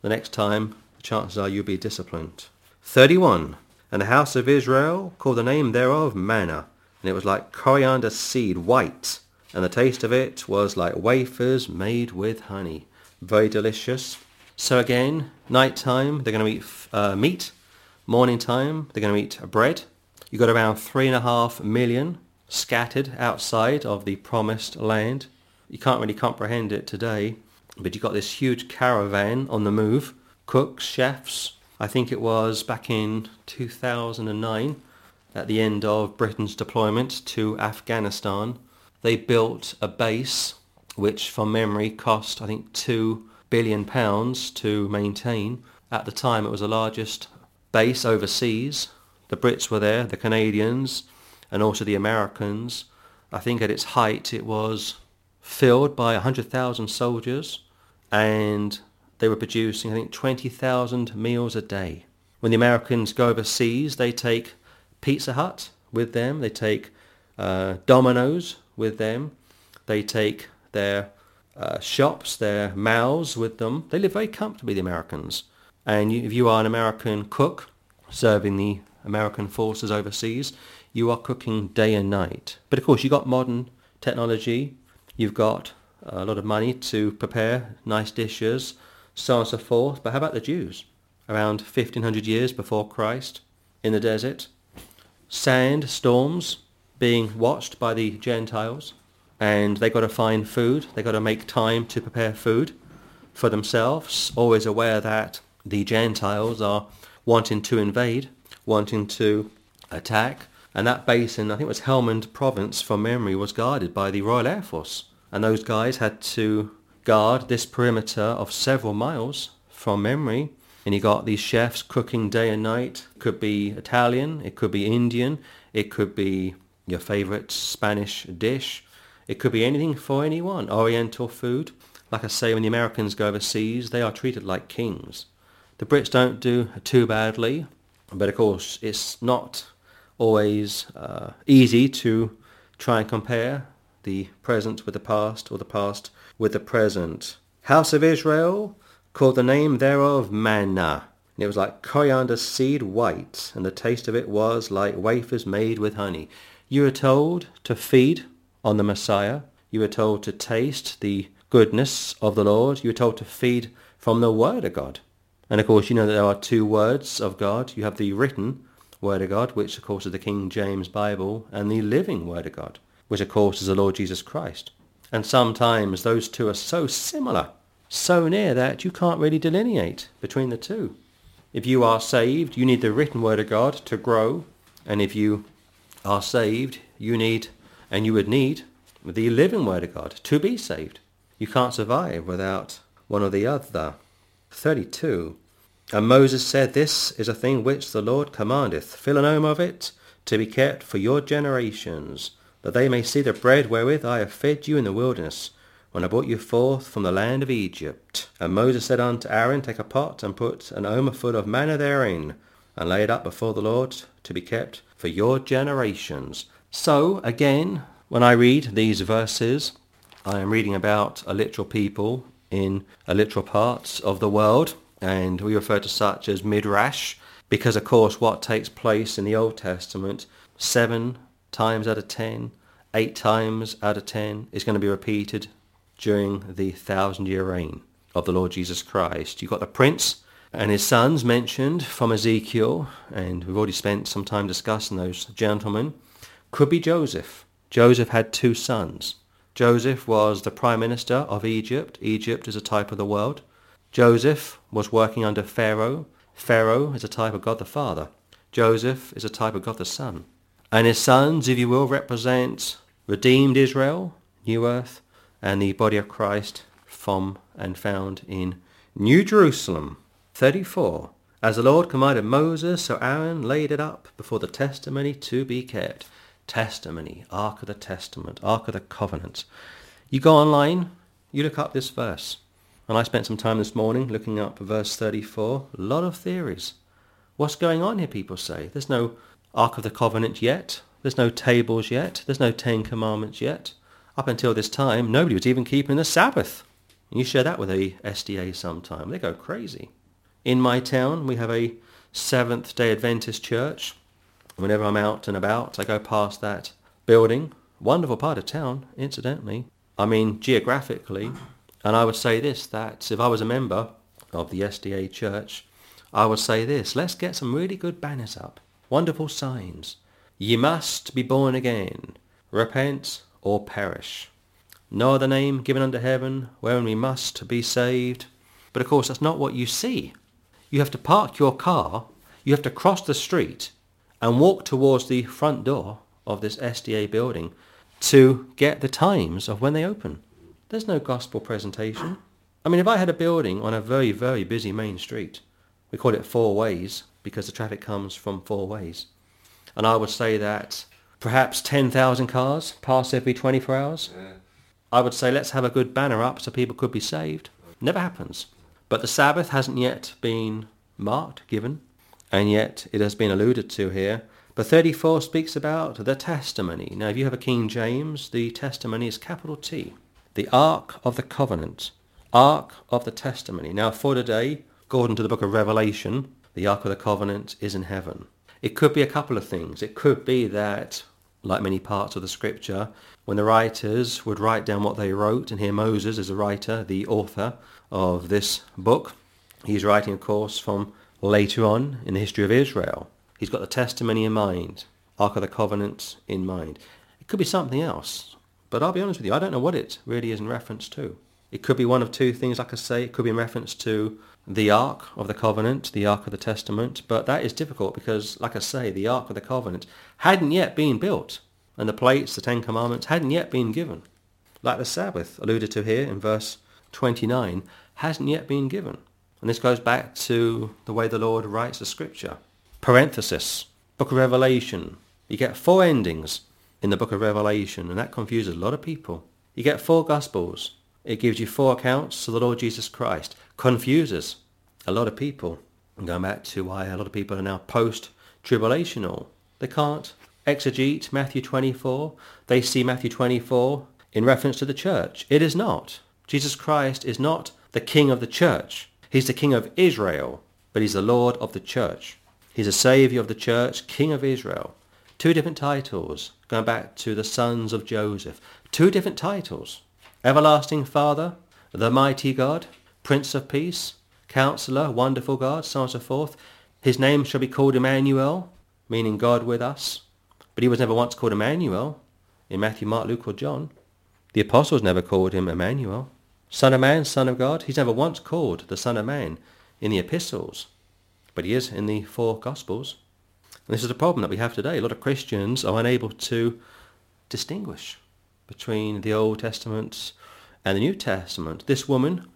The next time, the chances are you'll be disciplined. 31. And the house of Israel called the name thereof manna, and it was like coriander seed white, and the taste of it was like wafers made with honey. Very delicious. So again, night time they're going to eat uh, meat. Morning time they're going to eat bread. You've got around three and a half million scattered outside of the promised land. You can't really comprehend it today, but you've got this huge caravan on the move. Cooks, chefs. I think it was back in 2009 at the end of Britain's deployment to Afghanistan. They built a base which from memory cost I think two billion pounds to maintain. At the time, it was the largest base overseas. The Brits were there, the Canadians, and also the Americans. I think at its height, it was filled by 100,000 soldiers, and they were producing, I think, 20,000 meals a day. When the Americans go overseas, they take Pizza Hut with them. They take uh, Domino's with them. They take their uh, shops, their mouths with them. They live very comfortably, the Americans. And you, if you are an American cook serving the American forces overseas, you are cooking day and night. But of course, you've got modern technology. You've got uh, a lot of money to prepare nice dishes, so on and so forth. But how about the Jews? Around 1500 years before Christ, in the desert, sand storms being watched by the Gentiles and they got to find food. They got to make time to prepare food for themselves, always aware that the Gentiles are wanting to invade, wanting to attack. And that basin, I think it was Helmand province from memory, was guarded by the Royal Air Force. And those guys had to guard this perimeter of several miles from memory. And you got these chefs cooking day and night. It could be Italian, it could be Indian, it could be your favorite Spanish dish. It could be anything for anyone. Oriental food. Like I say, when the Americans go overseas, they are treated like kings. The Brits don't do too badly, but of course it's not always uh, easy to try and compare the present with the past or the past with the present. House of Israel called the name thereof manna. And it was like coriander seed white, and the taste of it was like wafers made with honey. You were told to feed on the Messiah. You were told to taste the goodness of the Lord. You were told to feed from the Word of God. And of course, you know that there are two words of God. You have the written Word of God, which of course is the King James Bible, and the living Word of God, which of course is the Lord Jesus Christ. And sometimes those two are so similar, so near that you can't really delineate between the two. If you are saved, you need the written Word of God to grow. And if you are saved, you need, and you would need, the living Word of God to be saved. You can't survive without one or the other. 32. And Moses said, This is a thing which the Lord commandeth, fill an omer of it, to be kept for your generations, that they may see the bread wherewith I have fed you in the wilderness, when I brought you forth from the land of Egypt. And Moses said unto Aaron, Take a pot, and put an omer full of manna therein, and lay it up before the Lord, to be kept for your generations. So, again, when I read these verses, I am reading about a literal people in a literal part of the world and we refer to such as midrash because of course what takes place in the Old Testament seven times out of ten, eight times out of ten is going to be repeated during the thousand year reign of the Lord Jesus Christ. You've got the prince and his sons mentioned from Ezekiel, and we've already spent some time discussing those gentlemen. Could be Joseph. Joseph had two sons. Joseph was the prime minister of Egypt. Egypt is a type of the world. Joseph was working under Pharaoh. Pharaoh is a type of God the Father. Joseph is a type of God the Son. And his sons, if you will, represent redeemed Israel, New Earth, and the body of Christ from and found in New Jerusalem. 34. As the Lord commanded Moses, so Aaron laid it up before the testimony to be kept. Testimony, Ark of the Testament, Ark of the Covenant. You go online, you look up this verse. And I spent some time this morning looking up verse 34. A lot of theories. What's going on here, people say? There's no Ark of the Covenant yet. There's no tables yet. There's no Ten Commandments yet. Up until this time, nobody was even keeping the Sabbath. You share that with a SDA sometime. They go crazy. In my town, we have a Seventh-day Adventist church. Whenever I'm out and about, I go past that building. Wonderful part of town, incidentally. I mean, geographically, and I would say this, that if I was a member of the SDA church, I would say this, let's get some really good banners up. Wonderful signs. Ye must be born again. Repent or perish. No other name given under heaven wherein we must be saved. But of course that's not what you see. You have to park your car, you have to cross the street and walk towards the front door of this SDA building to get the times of when they open. There's no gospel presentation. I mean, if I had a building on a very, very busy main street, we call it four ways because the traffic comes from four ways. And I would say that perhaps 10,000 cars pass every 24 hours. Yeah. I would say let's have a good banner up so people could be saved. Never happens. But the Sabbath hasn't yet been marked, given, and yet it has been alluded to here. But 34 speaks about the testimony. Now, if you have a King James, the testimony is capital T the Ark of the Covenant, Ark of the Testimony. Now for today, according to the book of Revelation, the Ark of the Covenant is in heaven. It could be a couple of things. It could be that, like many parts of the scripture, when the writers would write down what they wrote, and here Moses is a writer, the author of this book, he's writing, of course, from later on in the history of Israel. He's got the testimony in mind, Ark of the Covenant in mind. It could be something else. But I'll be honest with you, I don't know what it really is in reference to. It could be one of two things, like I say. It could be in reference to the Ark of the Covenant, the Ark of the Testament, but that is difficult because, like I say, the Ark of the Covenant hadn't yet been built, and the plates, the Ten Commandments, hadn't yet been given. Like the Sabbath, alluded to here in verse 29, hasn't yet been given. And this goes back to the way the Lord writes the Scripture. Parenthesis, Book of Revelation. You get four endings in the book of Revelation, and that confuses a lot of people. You get four Gospels. It gives you four accounts of the Lord Jesus Christ. Confuses a lot of people. And going back to why a lot of people are now post-tribulational. They can't exegete Matthew 24. They see Matthew 24 in reference to the church. It is not. Jesus Christ is not the king of the church. He's the king of Israel, but he's the Lord of the church. He's a saviour of the church, king of Israel. Two different titles, going back to the sons of Joseph. Two different titles. Everlasting Father, the mighty God, Prince of Peace, Counselor, Wonderful God, so on and so forth. His name shall be called Emmanuel, meaning God with us. But he was never once called Emmanuel in Matthew, Mark, Luke, or John. The apostles never called him Emmanuel. Son of Man, Son of God. He's never once called the Son of Man in the epistles, but he is in the four Gospels. And this is a problem that we have today. A lot of Christians are unable to distinguish between the Old Testament and the New Testament. This woman,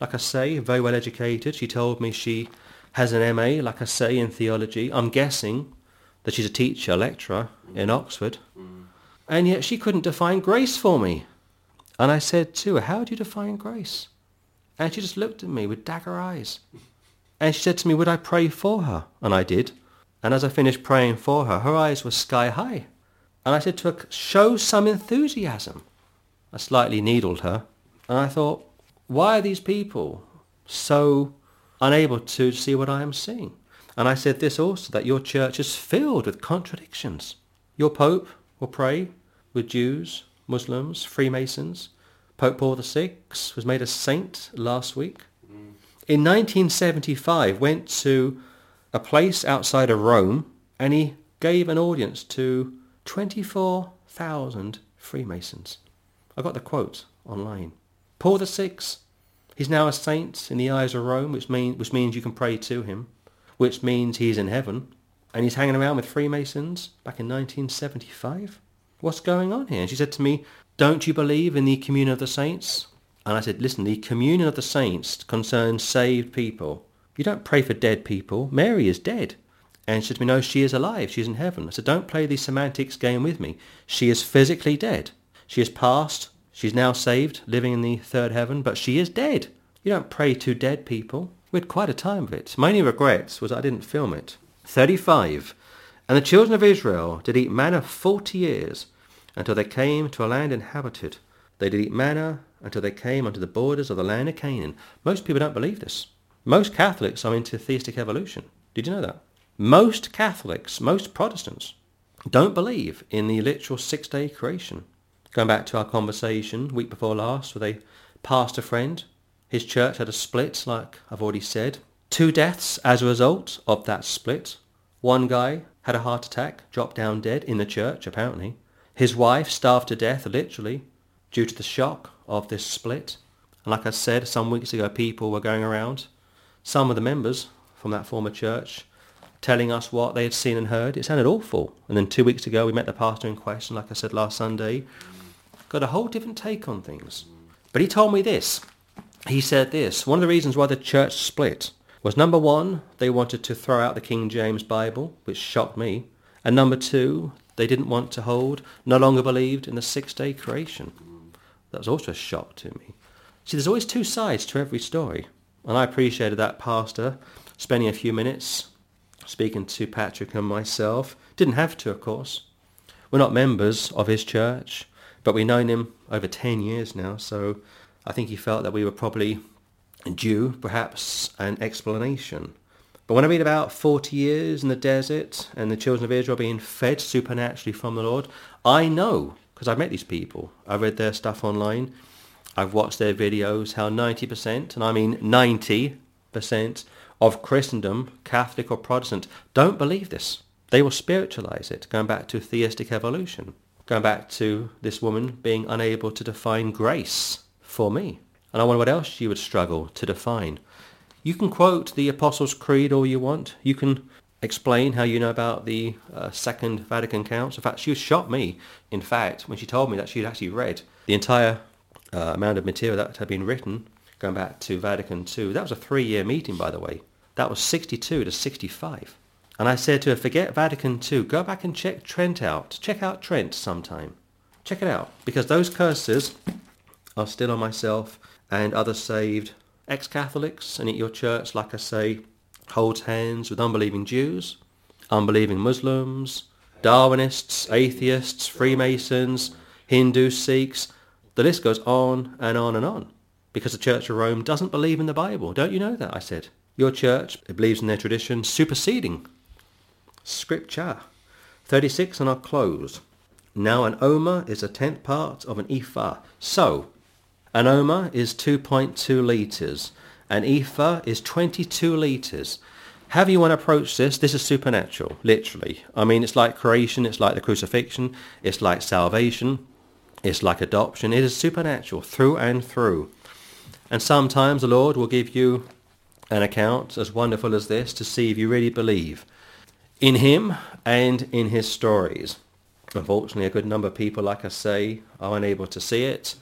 like I say, very well educated. She told me she has an MA, like I say, in theology. I'm guessing that she's a teacher, lecturer in Oxford. And yet she couldn't define grace for me. And I said to her, how do you define grace? And she just looked at me with dagger eyes. And she said to me, would I pray for her? And I did. And as I finished praying for her, her eyes were sky high. And I said to her, show some enthusiasm. I slightly needled her. And I thought, why are these people so unable to see what I am seeing? And I said this also, that your church is filled with contradictions. Your Pope will pray with Jews, Muslims, Freemasons. Pope Paul VI was made a saint last week. Mm. In 1975, went to a place outside of Rome and he gave an audience to 24,000 Freemasons. I got the quote online. Paul VI, he's now a saint in the eyes of Rome, which, mean, which means you can pray to him, which means he's in heaven. And he's hanging around with Freemasons back in 1975. What's going on here? And she said to me, don't you believe in the communion of the saints? And I said, listen, the communion of the saints concerns saved people. You don't pray for dead people. Mary is dead. And she said to me, no, she is alive. She's in heaven. I said, don't play the semantics game with me. She is physically dead. She is past. She's now saved, living in the third heaven, but she is dead. You don't pray to dead people. We had quite a time of it. My only regrets was I didn't film it. 35. And the children of Israel did eat manna forty years, until they came to a land inhabited. They did eat manna until they came unto the borders of the land of Canaan. Most people don't believe this. Most Catholics are into theistic evolution. Did you know that? Most Catholics, most Protestants, don't believe in the literal six-day creation. Going back to our conversation week before last with a pastor friend, his church had a split, like I've already said. Two deaths as a result of that split. One guy had a heart attack, dropped down dead in the church, apparently. His wife starved to death, literally, due to the shock of this split. And like I said, some weeks ago, people were going around, some of the members from that former church, telling us what they had seen and heard. It sounded awful. And then two weeks ago, we met the pastor in question, like I said last Sunday. Got a whole different take on things. But he told me this. He said this. One of the reasons why the church split was number one, they wanted to throw out the King James Bible, which shocked me. And number two, they didn't want to hold, no longer believed in the six-day creation. That was also a shock to me. See, there's always two sides to every story. And I appreciated that pastor spending a few minutes speaking to Patrick and myself. Didn't have to, of course. We're not members of his church, but we've known him over 10 years now, so I think he felt that we were probably due, perhaps, an explanation. But when I read about 40 years in the desert and the children of Israel being fed supernaturally from the Lord, I know, because I've met these people, I've read their stuff online, I've watched their videos, how 90%, and I mean 90% of Christendom, Catholic or Protestant, don't believe this. They will spiritualize it, going back to theistic evolution, going back to this woman being unable to define grace for me. And I wonder what else she would struggle to define. You can quote the Apostles' Creed all you want. You can explain how you know about the uh, Second Vatican Council. In fact, she shot me, in fact, when she told me that she had actually read the entire uh, amount of material that had been written going back to Vatican II. That was a three-year meeting, by the way. That was 62 to 65. And I said to her, forget Vatican II. Go back and check Trent out. Check out Trent sometime. Check it out. Because those curses are still on myself and other saved ex-Catholics and at your church, like I say, holds hands with unbelieving Jews, unbelieving Muslims, Darwinists, atheists, Freemasons, Hindu Sikhs. The list goes on and on and on because the Church of Rome doesn't believe in the Bible. Don't you know that? I said. Your church believes in their tradition superseding Scripture. 36 and I'll close. Now an omer is a tenth part of an ephah. So, an omer is 2.2 litres. An ephah is 22 litres. Have you want approach this, this is supernatural, literally. I mean, it's like creation, it's like the crucifixion, it's like salvation, it's like adoption. It is supernatural through and through. And sometimes the Lord will give you an account as wonderful as this to see if you really believe in him and in his stories. Unfortunately, a good number of people, like I say, are unable to see it,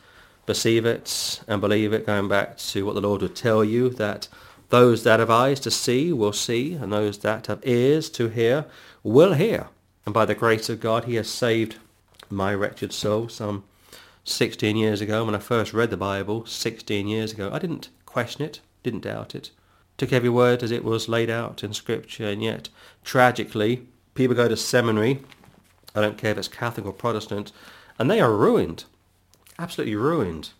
perceive it, and believe it, going back to what the Lord would tell you, that those that have eyes to see will see, and those that have ears to hear will hear. And by the grace of God, he has saved my wretched soul some 16 years ago. When I first read the Bible, 16 years ago, I didn't question it, didn't doubt it took every word as it was laid out in Scripture, and yet, tragically, people go to seminary, I don't care if it's Catholic or Protestant, and they are ruined, absolutely ruined.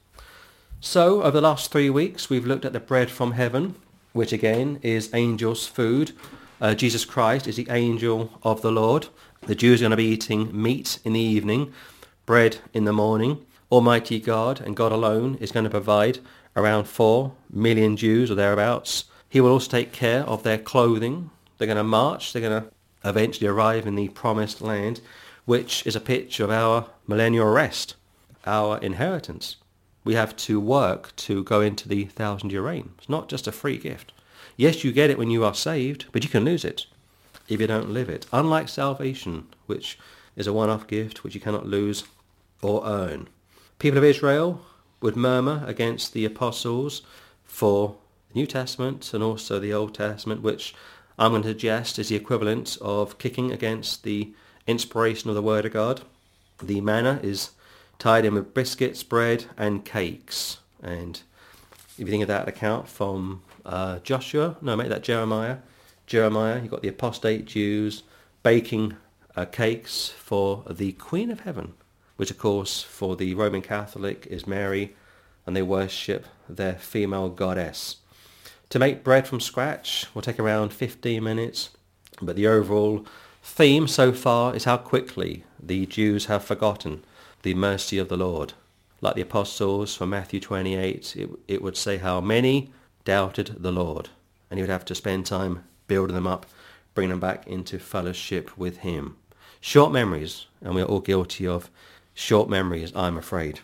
So, over the last three weeks, we've looked at the bread from heaven, which again is angels' food. Uh, Jesus Christ is the angel of the Lord. The Jews are going to be eating meat in the evening, bread in the morning. Almighty God and God alone is going to provide around four million Jews or thereabouts he will also take care of their clothing. They're going to march. They're going to eventually arrive in the promised land, which is a picture of our millennial rest, our inheritance. We have to work to go into the thousand-year reign. It's not just a free gift. Yes, you get it when you are saved, but you can lose it if you don't live it. Unlike salvation, which is a one-off gift which you cannot lose or earn. People of Israel would murmur against the apostles for the New Testament and also the Old Testament, which I'm going to suggest is the equivalent of kicking against the inspiration of the Word of God. The manna is tied in with biscuits, bread, and cakes. And if you think of that account from uh, Joshua, no, make that Jeremiah. Jeremiah, you've got the apostate Jews baking uh, cakes for the Queen of Heaven, which of course for the Roman Catholic is Mary, and they worship their female goddess. To make bread from scratch will take around 15 minutes, but the overall theme so far is how quickly the Jews have forgotten the mercy of the Lord. Like the apostles from Matthew 28, it, it would say how many doubted the Lord, and he would have to spend time building them up, bringing them back into fellowship with him. Short memories, and we are all guilty of short memories, I'm afraid.